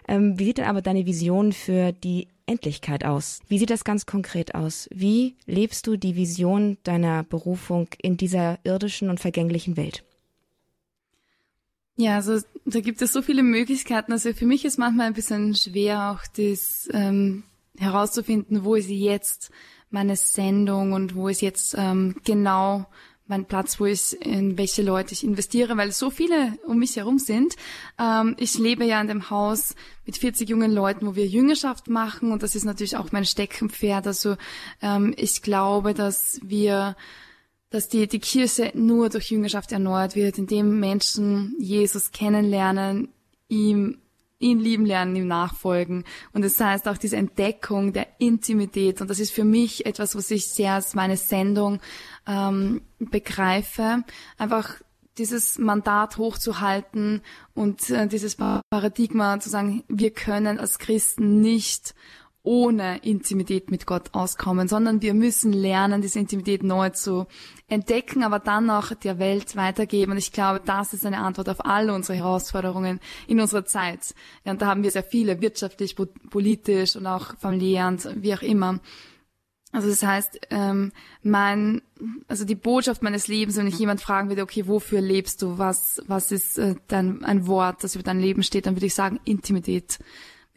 Ähm, wie sieht denn aber deine Vision für die Endlichkeit aus? Wie sieht das ganz konkret aus? Wie lebst du die Vision deiner Berufung in dieser irdischen und vergänglichen Welt? Ja, also da gibt es so viele Möglichkeiten. Also für mich ist manchmal ein bisschen schwer, auch das ähm, herauszufinden, wo ist jetzt meine Sendung und wo ist jetzt ähm, genau mein Platz, wo ich in welche Leute ich investiere, weil so viele um mich herum sind. Ähm, ich lebe ja in dem Haus mit 40 jungen Leuten, wo wir Jüngerschaft machen und das ist natürlich auch mein Steckenpferd. Also ähm, ich glaube, dass wir dass die, die Kirche nur durch Jüngerschaft erneuert wird, indem Menschen Jesus kennenlernen, ihm ihn lieben lernen, ihm nachfolgen. Und das heißt auch diese Entdeckung der Intimität. Und das ist für mich etwas, was ich sehr als meine Sendung ähm, begreife. Einfach dieses Mandat hochzuhalten und äh, dieses Paradigma zu sagen, wir können als Christen nicht ohne Intimität mit Gott auskommen, sondern wir müssen lernen, diese Intimität neu zu entdecken, aber dann auch der Welt weitergeben. Und ich glaube, das ist eine Antwort auf alle unsere Herausforderungen in unserer Zeit. Ja, und da haben wir sehr viele, wirtschaftlich, politisch und auch familiär und wie auch immer. Also das heißt, ähm, mein, also die Botschaft meines Lebens, wenn ich jemand fragen würde, okay, wofür lebst du, was, was ist äh, dein ein Wort, das über dein Leben steht, dann würde ich sagen Intimität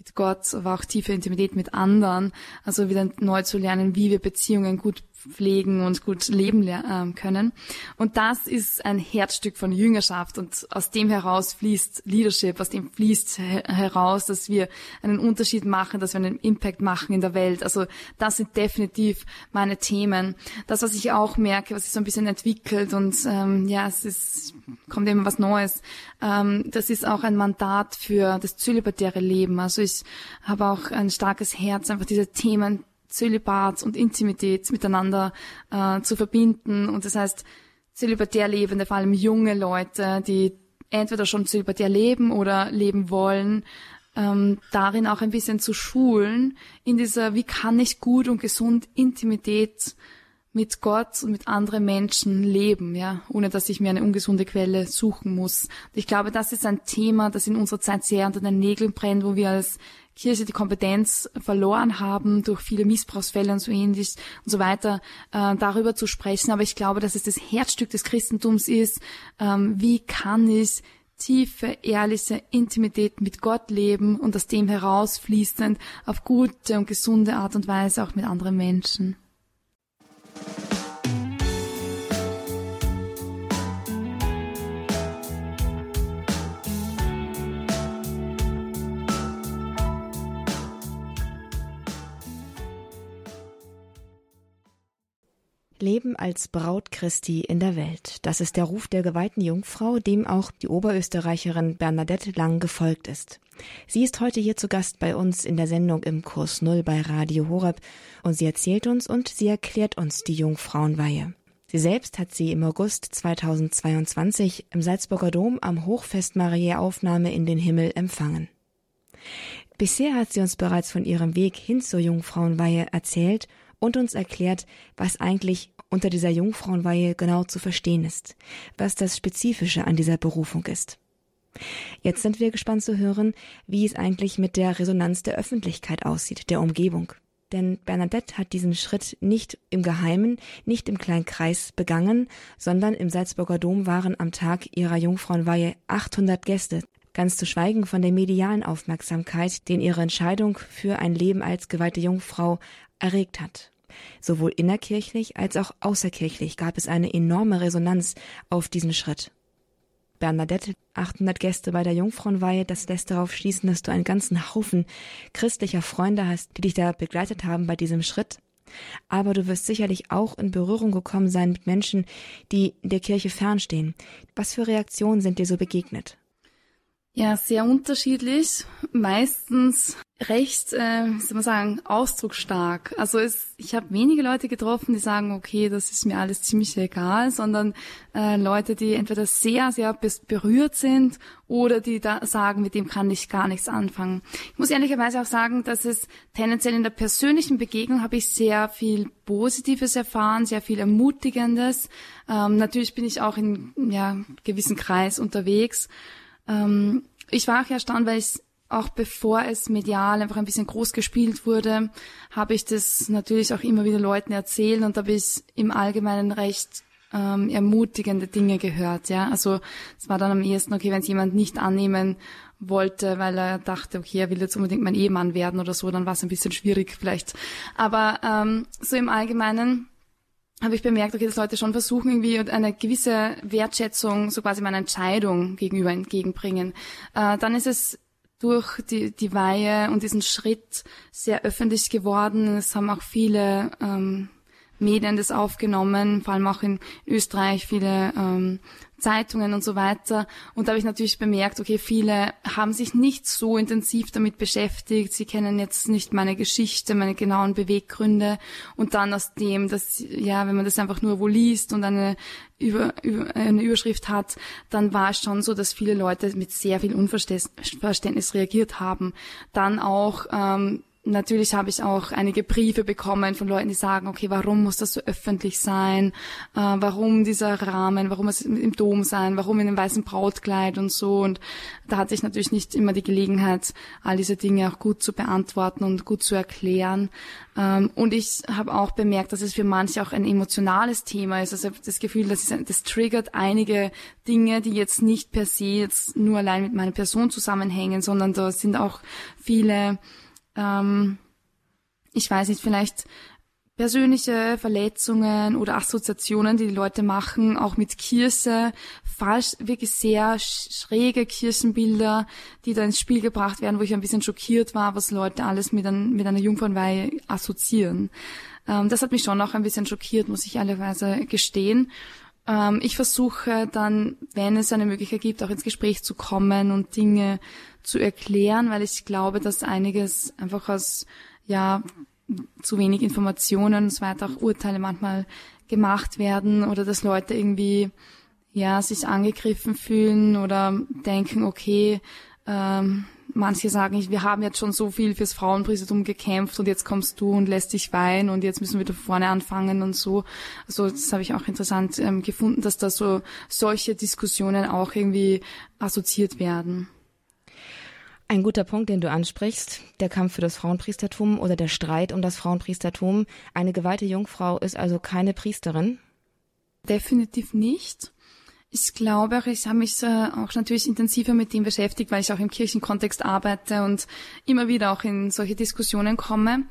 mit Gott, aber auch tiefe Intimität mit anderen. Also wieder neu zu lernen, wie wir Beziehungen gut pflegen und gut leben äh, können. Und das ist ein Herzstück von Jüngerschaft und aus dem heraus fließt Leadership, aus dem fließt heraus, dass wir einen Unterschied machen, dass wir einen Impact machen in der Welt. Also das sind definitiv meine Themen. Das, was ich auch merke, was sich so ein bisschen entwickelt und ähm, ja, es ist, kommt immer was Neues. Ähm, das ist auch ein Mandat für das zölibatäre Leben. Also ich habe auch ein starkes Herz, einfach diese Themen Zölibat und Intimität miteinander äh, zu verbinden. Und das heißt, zölibatär lebende, vor allem junge Leute, die entweder schon zölibatär leben oder leben wollen, ähm, darin auch ein bisschen zu schulen, in dieser, wie kann ich gut und gesund Intimität mit Gott und mit anderen Menschen leben, ja, ohne dass ich mir eine ungesunde Quelle suchen muss. Ich glaube, das ist ein Thema, das in unserer Zeit sehr unter den Nägeln brennt, wo wir als Kirche die Kompetenz verloren haben durch viele Missbrauchsfälle und so ähnlich und so weiter, äh, darüber zu sprechen. Aber ich glaube, dass es das Herzstück des Christentums ist. Ähm, wie kann ich tiefe, ehrliche Intimität mit Gott leben und aus dem herausfließend auf gute und gesunde Art und Weise auch mit anderen Menschen. Leben als Braut Christi in der Welt. Das ist der Ruf der geweihten Jungfrau, dem auch die Oberösterreicherin Bernadette Lang gefolgt ist. Sie ist heute hier zu Gast bei uns in der Sendung im Kurs Null bei Radio Horeb und sie erzählt uns und sie erklärt uns die Jungfrauenweihe. Sie selbst hat sie im August 2022 im Salzburger Dom am Hochfest Mariä Aufnahme in den Himmel empfangen. Bisher hat sie uns bereits von ihrem Weg hin zur Jungfrauenweihe erzählt und uns erklärt, was eigentlich unter dieser Jungfrauenweihe genau zu verstehen ist, was das Spezifische an dieser Berufung ist. Jetzt sind wir gespannt zu hören, wie es eigentlich mit der Resonanz der Öffentlichkeit aussieht, der Umgebung. Denn Bernadette hat diesen Schritt nicht im Geheimen, nicht im kleinen Kreis begangen, sondern im Salzburger Dom waren am Tag ihrer Jungfrauenweihe 800 Gäste, ganz zu schweigen von der medialen Aufmerksamkeit, den ihre Entscheidung für ein Leben als geweihte Jungfrau erregt hat. Sowohl innerkirchlich als auch außerkirchlich gab es eine enorme Resonanz auf diesen Schritt. Bernadette, 800 Gäste bei der Jungfrauenweihe, das lässt darauf schließen, dass du einen ganzen Haufen christlicher Freunde hast, die dich da begleitet haben bei diesem Schritt. Aber du wirst sicherlich auch in Berührung gekommen sein mit Menschen, die der Kirche fernstehen. Was für Reaktionen sind dir so begegnet? Ja, sehr unterschiedlich. Meistens recht, äh, wie soll man sagen, ausdrucksstark. Also es, ich habe wenige Leute getroffen, die sagen, okay, das ist mir alles ziemlich egal, sondern äh, Leute, die entweder sehr, sehr berührt sind oder die da sagen, mit dem kann ich gar nichts anfangen. Ich muss ehrlicherweise auch sagen, dass es tendenziell in der persönlichen Begegnung habe ich sehr viel Positives erfahren, sehr viel Ermutigendes. Ähm, natürlich bin ich auch in ja, gewissen Kreis unterwegs. Ähm, ich war auch erstaunt, weil ich auch bevor es medial einfach ein bisschen groß gespielt wurde, habe ich das natürlich auch immer wieder Leuten erzählt und da habe ich im Allgemeinen recht ähm, ermutigende Dinge gehört. Ja, also es war dann am ehesten okay, wenn es jemand nicht annehmen wollte, weil er dachte, okay, er will jetzt unbedingt mein Ehemann werden oder so, dann war es ein bisschen schwierig vielleicht. Aber ähm, so im Allgemeinen habe ich bemerkt, okay, dass Leute schon versuchen, irgendwie eine gewisse Wertschätzung so quasi meiner Entscheidung gegenüber entgegenbringen. Äh, dann ist es durch die, die Weihe und diesen Schritt sehr öffentlich geworden. Es haben auch viele ähm, Medien das aufgenommen, vor allem auch in Österreich viele ähm, Zeitungen und so weiter. Und da habe ich natürlich bemerkt, okay, viele haben sich nicht so intensiv damit beschäftigt. Sie kennen jetzt nicht meine Geschichte, meine genauen Beweggründe. Und dann aus dem, dass, ja, wenn man das einfach nur wo liest und eine, über, über, eine Überschrift hat, dann war es schon so, dass viele Leute mit sehr viel Unverständnis reagiert haben. Dann auch, ähm, Natürlich habe ich auch einige Briefe bekommen von Leuten, die sagen, okay, warum muss das so öffentlich sein? Äh, warum dieser Rahmen? Warum muss es im Dom sein? Warum in einem weißen Brautkleid und so? Und da hatte ich natürlich nicht immer die Gelegenheit, all diese Dinge auch gut zu beantworten und gut zu erklären. Ähm, und ich habe auch bemerkt, dass es für manche auch ein emotionales Thema ist. Also das Gefühl, dass es, das triggert einige Dinge, die jetzt nicht per se jetzt nur allein mit meiner Person zusammenhängen, sondern da sind auch viele ähm, ich weiß nicht, vielleicht persönliche Verletzungen oder Assoziationen, die die Leute machen, auch mit Kirche, falsch, wirklich sehr schräge Kirchenbilder, die da ins Spiel gebracht werden, wo ich ein bisschen schockiert war, was Leute alles mit, ein, mit einer Jungfernweihe assoziieren. Ähm, das hat mich schon auch ein bisschen schockiert, muss ich ehrlicherweise gestehen. Ähm, ich versuche dann, wenn es eine Möglichkeit gibt, auch ins Gespräch zu kommen und Dinge zu erklären, weil ich glaube, dass einiges einfach aus ja zu wenig Informationen und so weiter auch Urteile manchmal gemacht werden oder dass Leute irgendwie ja sich angegriffen fühlen oder denken, okay, ähm, manche sagen, wir haben jetzt schon so viel fürs Frauenpriestertum gekämpft und jetzt kommst du und lässt dich weinen und jetzt müssen wir da vorne anfangen und so. Also das habe ich auch interessant ähm, gefunden, dass da so solche Diskussionen auch irgendwie assoziiert werden. Ein guter Punkt, den du ansprichst, der Kampf für das Frauenpriestertum oder der Streit um das Frauenpriestertum. Eine geweihte Jungfrau ist also keine Priesterin? Definitiv nicht. Ich glaube, ich habe mich äh, auch natürlich intensiver mit dem beschäftigt, weil ich auch im Kirchenkontext arbeite und immer wieder auch in solche Diskussionen komme.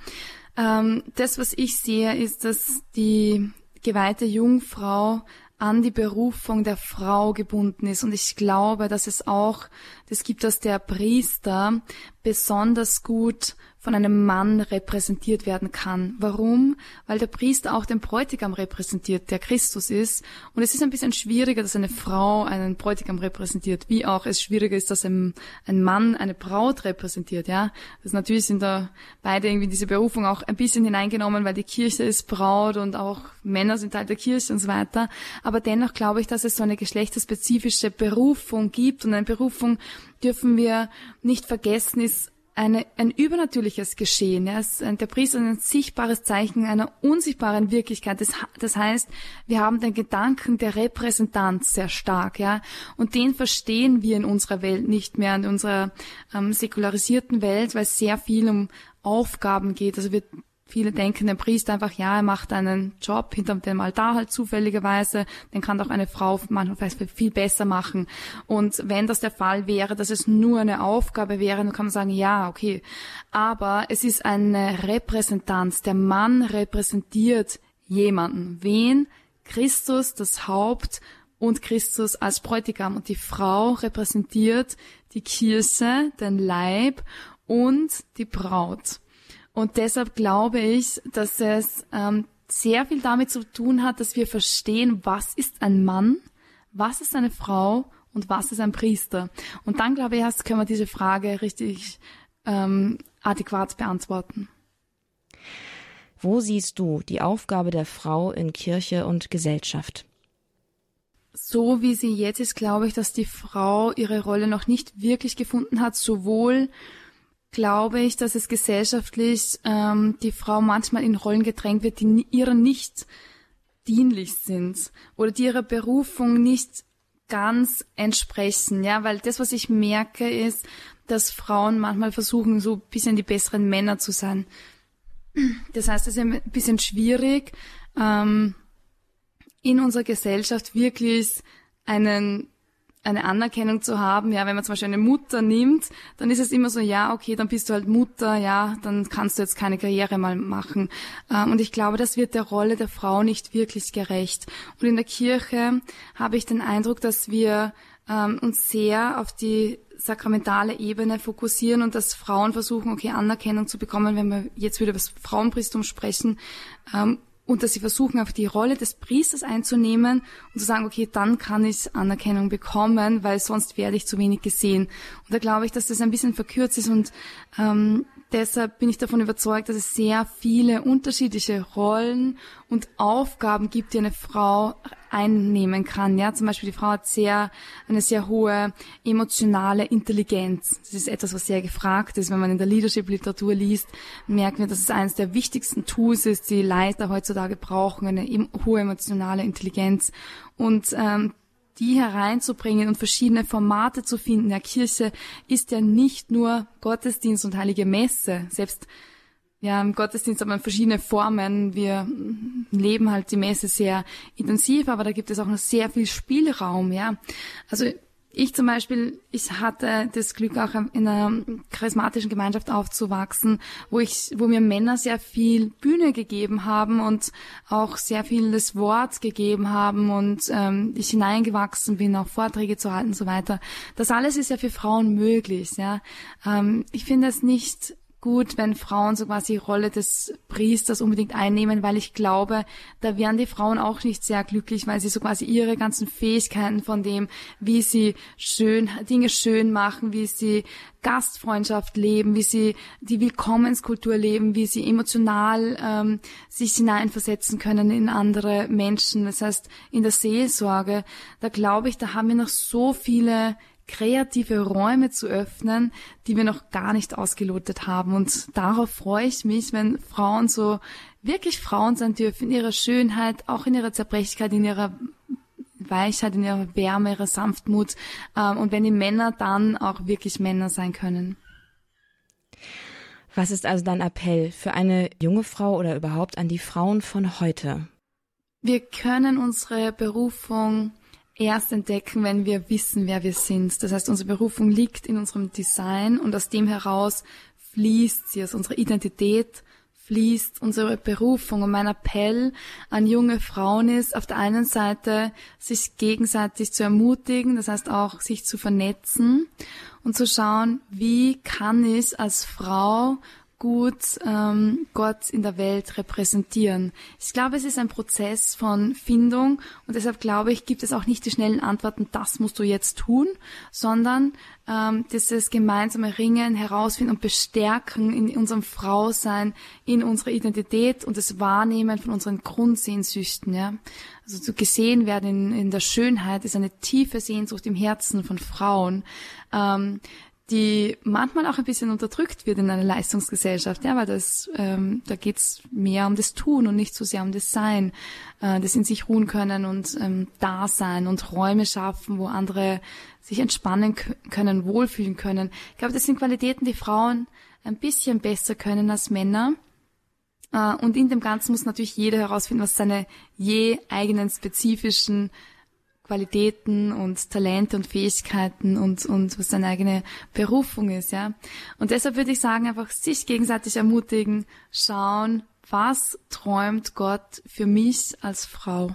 Ähm, das, was ich sehe, ist, dass die geweihte Jungfrau an die Berufung der Frau gebunden ist. Und ich glaube, dass es auch, das gibt, dass der Priester besonders gut von einem Mann repräsentiert werden kann. Warum? Weil der Priester auch den Bräutigam repräsentiert, der Christus ist. Und es ist ein bisschen schwieriger, dass eine Frau einen Bräutigam repräsentiert, wie auch es schwieriger ist, dass ein, ein Mann eine Braut repräsentiert, ja. Das natürlich sind da beide irgendwie diese Berufung auch ein bisschen hineingenommen, weil die Kirche ist Braut und auch Männer sind Teil der Kirche und so weiter. Aber dennoch glaube ich, dass es so eine geschlechterspezifische Berufung gibt und eine Berufung dürfen wir nicht vergessen, ist eine, ein übernatürliches Geschehen. Ja. Der Priester ist ein sichtbares Zeichen einer unsichtbaren Wirklichkeit. Das, das heißt, wir haben den Gedanken der Repräsentanz sehr stark, ja, und den verstehen wir in unserer Welt nicht mehr, in unserer ähm, säkularisierten Welt, weil es sehr viel um Aufgaben geht. Also wir Viele denken, der Priester einfach, ja, er macht einen Job hinter dem Altar halt zufälligerweise, den kann doch eine Frau manchmal viel besser machen. Und wenn das der Fall wäre, dass es nur eine Aufgabe wäre, dann kann man sagen, ja, okay. Aber es ist eine Repräsentanz. Der Mann repräsentiert jemanden. Wen? Christus, das Haupt und Christus als Bräutigam. Und die Frau repräsentiert die Kirche, den Leib und die Braut. Und deshalb glaube ich, dass es ähm, sehr viel damit zu tun hat, dass wir verstehen, was ist ein Mann, was ist eine Frau und was ist ein Priester. Und dann glaube ich, erst können wir diese Frage richtig ähm, adäquat beantworten. Wo siehst du die Aufgabe der Frau in Kirche und Gesellschaft? So wie sie jetzt ist, glaube ich, dass die Frau ihre Rolle noch nicht wirklich gefunden hat, sowohl glaube ich, dass es gesellschaftlich ähm, die Frau manchmal in Rollen gedrängt wird, die ihrer nicht dienlich sind oder die ihrer Berufung nicht ganz entsprechen, ja, weil das, was ich merke, ist, dass Frauen manchmal versuchen, so ein bisschen die besseren Männer zu sein. Das heißt, es ist ein bisschen schwierig, ähm, in unserer Gesellschaft wirklich einen eine Anerkennung zu haben, ja, wenn man zum Beispiel eine Mutter nimmt, dann ist es immer so, ja, okay, dann bist du halt Mutter, ja, dann kannst du jetzt keine Karriere mal machen. Ähm, und ich glaube, das wird der Rolle der Frau nicht wirklich gerecht. Und in der Kirche habe ich den Eindruck, dass wir ähm, uns sehr auf die sakramentale Ebene fokussieren und dass Frauen versuchen, okay, Anerkennung zu bekommen, wenn wir jetzt wieder über das Frauenpriestum sprechen, ähm, und dass sie versuchen, auf die Rolle des Priesters einzunehmen und zu sagen, okay, dann kann ich Anerkennung bekommen, weil sonst werde ich zu wenig gesehen. Und da glaube ich, dass das ein bisschen verkürzt ist und ähm, deshalb bin ich davon überzeugt, dass es sehr viele unterschiedliche Rollen und Aufgaben gibt, die eine Frau einnehmen kann. Ja, zum Beispiel die Frau hat sehr, eine sehr hohe emotionale Intelligenz. Das ist etwas, was sehr gefragt ist. Wenn man in der Leadership-Literatur liest, merken wir, dass es eines der wichtigsten Tools ist, die Leiter heutzutage brauchen, eine hohe emotionale Intelligenz. Und ähm, die hereinzubringen und verschiedene Formate zu finden. Der Kirche ist ja nicht nur Gottesdienst und heilige Messe. Selbst ja, im Gottesdienst hat man verschiedene Formen. Wir leben halt die Messe sehr intensiv, aber da gibt es auch noch sehr viel Spielraum, ja. Also ich zum Beispiel, ich hatte das Glück, auch in einer charismatischen Gemeinschaft aufzuwachsen, wo ich, wo mir Männer sehr viel Bühne gegeben haben und auch sehr viel das Wort gegeben haben und ähm, ich hineingewachsen bin, auch Vorträge zu halten und so weiter. Das alles ist ja für Frauen möglich. Ja, ähm, ich finde es nicht gut, wenn Frauen so quasi die Rolle des Priesters unbedingt einnehmen, weil ich glaube, da wären die Frauen auch nicht sehr glücklich, weil sie so quasi ihre ganzen Fähigkeiten von dem, wie sie schön, Dinge schön machen, wie sie Gastfreundschaft leben, wie sie die Willkommenskultur leben, wie sie emotional ähm, sich hineinversetzen können in andere Menschen. Das heißt, in der Seelsorge, da glaube ich, da haben wir noch so viele kreative Räume zu öffnen, die wir noch gar nicht ausgelotet haben. Und darauf freue ich mich, wenn Frauen so wirklich Frauen sein dürfen, in ihrer Schönheit, auch in ihrer Zerbrechlichkeit, in ihrer Weichheit, in ihrer Wärme, ihrer Sanftmut. Ähm, und wenn die Männer dann auch wirklich Männer sein können. Was ist also dein Appell für eine junge Frau oder überhaupt an die Frauen von heute? Wir können unsere Berufung erst entdecken, wenn wir wissen, wer wir sind. Das heißt, unsere Berufung liegt in unserem Design und aus dem heraus fließt sie, aus unserer Identität fließt unsere Berufung. Und mein Appell an junge Frauen ist, auf der einen Seite sich gegenseitig zu ermutigen, das heißt auch sich zu vernetzen und zu schauen, wie kann ich als Frau gut ähm, Gott in der Welt repräsentieren? Ich glaube, es ist ein Prozess von Findung und deshalb glaube ich, gibt es auch nicht die schnellen Antworten, das musst du jetzt tun, sondern ähm, dieses gemeinsame Ringen, herausfinden und bestärken in unserem Frausein, in unserer Identität und das Wahrnehmen von unseren Grundsehnsüchten. Ja? Also zu gesehen werden in, in der Schönheit ist eine tiefe Sehnsucht im Herzen von Frauen. Ähm, die manchmal auch ein bisschen unterdrückt wird in einer Leistungsgesellschaft, ja, weil das, ähm, da geht's mehr um das Tun und nicht so sehr um das Sein, äh, das in sich ruhen können und ähm, da sein und Räume schaffen, wo andere sich entspannen können, wohlfühlen können. Ich glaube, das sind Qualitäten, die Frauen ein bisschen besser können als Männer. Äh, und in dem Ganzen muss natürlich jeder herausfinden, was seine je eigenen spezifischen Qualitäten und Talente und Fähigkeiten und, und was seine eigene Berufung ist, ja. Und deshalb würde ich sagen, einfach sich gegenseitig ermutigen, schauen, was träumt Gott für mich als Frau.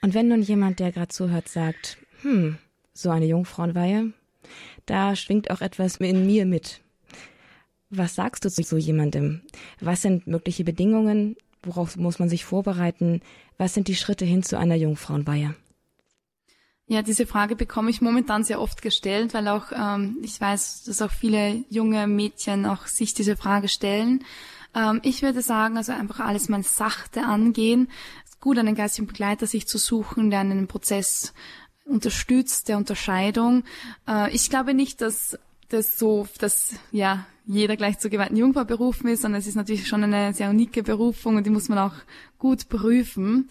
Und wenn nun jemand, der gerade zuhört, sagt, hm, so eine Jungfrauenweihe, da schwingt auch etwas in mir mit. Was sagst du zu so jemandem? Was sind mögliche Bedingungen? Worauf muss man sich vorbereiten? Was sind die Schritte hin zu einer Jungfrauenweihe? Ja, diese Frage bekomme ich momentan sehr oft gestellt, weil auch ähm, ich weiß, dass auch viele junge Mädchen auch sich diese Frage stellen. Ähm, ich würde sagen, also einfach alles mal sachte angehen. Es ist gut, einen geistigen Begleiter sich zu suchen, der einen Prozess unterstützt, der Unterscheidung. Äh, ich glaube nicht, dass das so, dass ja jeder gleich zur geweihten Jungfrau berufen ist, sondern es ist natürlich schon eine sehr unike Berufung und die muss man auch gut prüfen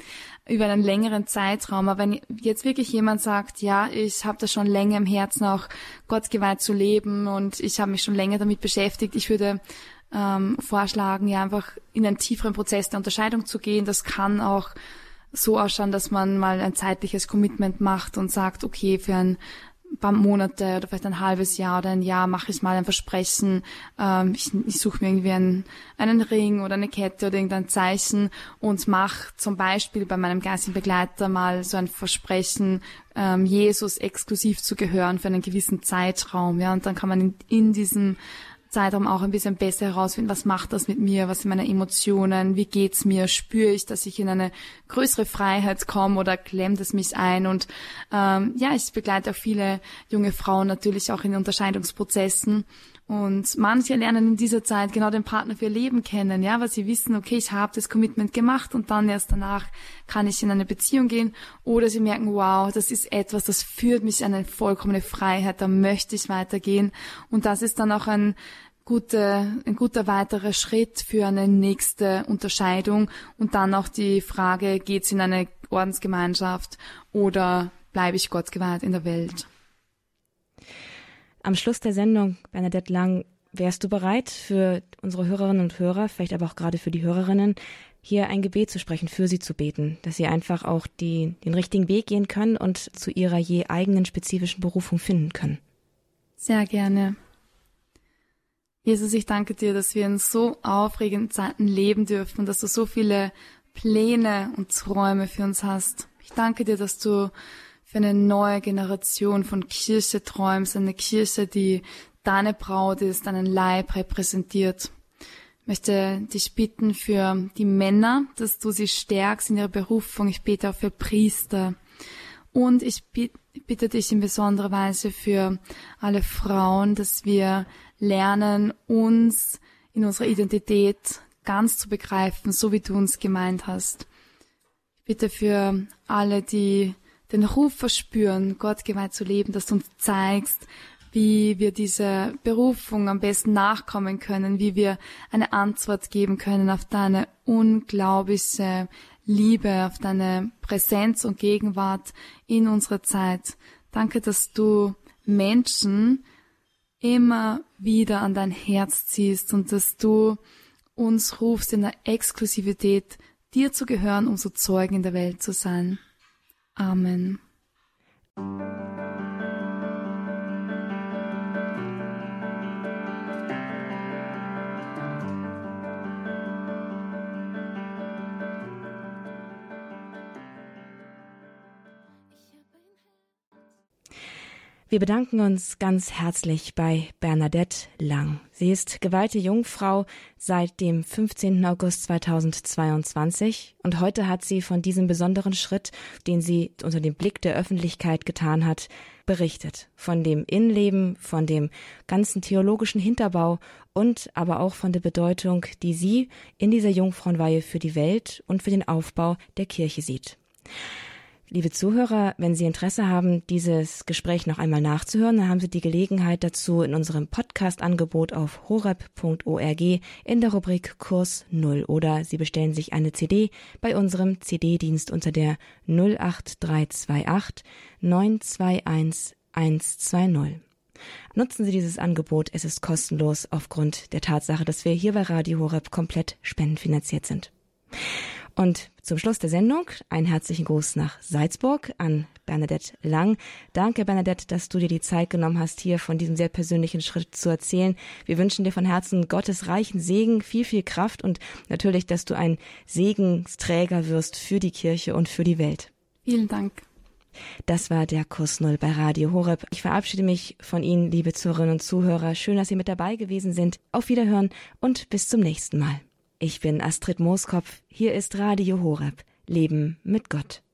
über einen längeren Zeitraum. Aber wenn jetzt wirklich jemand sagt, ja, ich habe das schon länger im Herzen, auch Gott geweiht zu leben und ich habe mich schon länger damit beschäftigt, ich würde ähm, vorschlagen, ja einfach in einen tieferen Prozess der Unterscheidung zu gehen. Das kann auch so ausschauen, dass man mal ein zeitliches Commitment macht und sagt, okay, für ein paar Monate oder vielleicht ein halbes Jahr oder ein Jahr mache ich mal ein Versprechen, ähm, ich, ich suche mir irgendwie einen, einen Ring oder eine Kette oder irgendein Zeichen und mache zum Beispiel bei meinem geistigen Begleiter mal so ein Versprechen, ähm, Jesus exklusiv zu gehören für einen gewissen Zeitraum. Ja, und dann kann man in, in diesem Zeitraum auch ein bisschen besser herausfinden, was macht das mit mir, was sind meine Emotionen, wie geht's mir, spüre ich, dass ich in eine größere Freiheit komme oder klemmt es mich ein und ähm, ja, ich begleite auch viele junge Frauen natürlich auch in Unterscheidungsprozessen und manche lernen in dieser Zeit genau den Partner für ihr Leben kennen, ja, weil sie wissen, okay, ich habe das Commitment gemacht und dann erst danach kann ich in eine Beziehung gehen. Oder sie merken, wow, das ist etwas, das führt mich an eine vollkommene Freiheit, da möchte ich weitergehen. Und das ist dann auch ein gute, ein guter weiterer Schritt für eine nächste Unterscheidung und dann auch die Frage, geht's in eine Ordensgemeinschaft oder bleibe ich Gott geweiht in der Welt? Am Schluss der Sendung, Bernadette Lang, wärst du bereit, für unsere Hörerinnen und Hörer, vielleicht aber auch gerade für die Hörerinnen, hier ein Gebet zu sprechen, für sie zu beten, dass sie einfach auch die, den richtigen Weg gehen können und zu ihrer je eigenen spezifischen Berufung finden können? Sehr gerne. Jesus, ich danke dir, dass wir in so aufregenden Zeiten leben dürfen, dass du so viele Pläne und Träume für uns hast. Ich danke dir, dass du für eine neue Generation von Kirche träumst, eine Kirche, die deine Braut ist, deinen Leib repräsentiert. Ich möchte dich bitten für die Männer, dass du sie stärkst in ihrer Berufung. Ich bete auch für Priester. Und ich bitte dich in besonderer Weise für alle Frauen, dass wir lernen, uns in unserer Identität ganz zu begreifen, so wie du uns gemeint hast. Ich bitte für alle, die den Ruf verspüren, Gott geweiht zu leben, dass du uns zeigst, wie wir dieser Berufung am besten nachkommen können, wie wir eine Antwort geben können auf deine unglaubliche Liebe, auf deine Präsenz und Gegenwart in unserer Zeit. Danke, dass du Menschen immer wieder an dein Herz ziehst und dass du uns rufst in der Exklusivität, dir zu gehören, um so Zeugen in der Welt zu sein. Amen. Wir bedanken uns ganz herzlich bei Bernadette Lang. Sie ist geweihte Jungfrau seit dem 15. August 2022 und heute hat sie von diesem besonderen Schritt, den sie unter dem Blick der Öffentlichkeit getan hat, berichtet. Von dem Innenleben, von dem ganzen theologischen Hinterbau und aber auch von der Bedeutung, die sie in dieser Jungfrauenweihe für die Welt und für den Aufbau der Kirche sieht. Liebe Zuhörer, wenn Sie Interesse haben, dieses Gespräch noch einmal nachzuhören, dann haben Sie die Gelegenheit dazu in unserem Podcast-Angebot auf horeb.org in der Rubrik Kurs Null oder Sie bestellen sich eine CD bei unserem CD-Dienst unter der 08328 921 120. Nutzen Sie dieses Angebot, es ist kostenlos aufgrund der Tatsache, dass wir hier bei Radio Horeb komplett spendenfinanziert sind. Und zum Schluss der Sendung einen herzlichen Gruß nach Salzburg an Bernadette Lang. Danke, Bernadette, dass du dir die Zeit genommen hast, hier von diesem sehr persönlichen Schritt zu erzählen. Wir wünschen dir von Herzen Gottes reichen Segen, viel, viel Kraft und natürlich, dass du ein Segensträger wirst für die Kirche und für die Welt. Vielen Dank. Das war der Kurs Null bei Radio Horeb. Ich verabschiede mich von Ihnen, liebe Zuhörerinnen und Zuhörer. Schön, dass Sie mit dabei gewesen sind. Auf Wiederhören und bis zum nächsten Mal. Ich bin Astrid Mooskopf. Hier ist Radio Horeb. Leben mit Gott.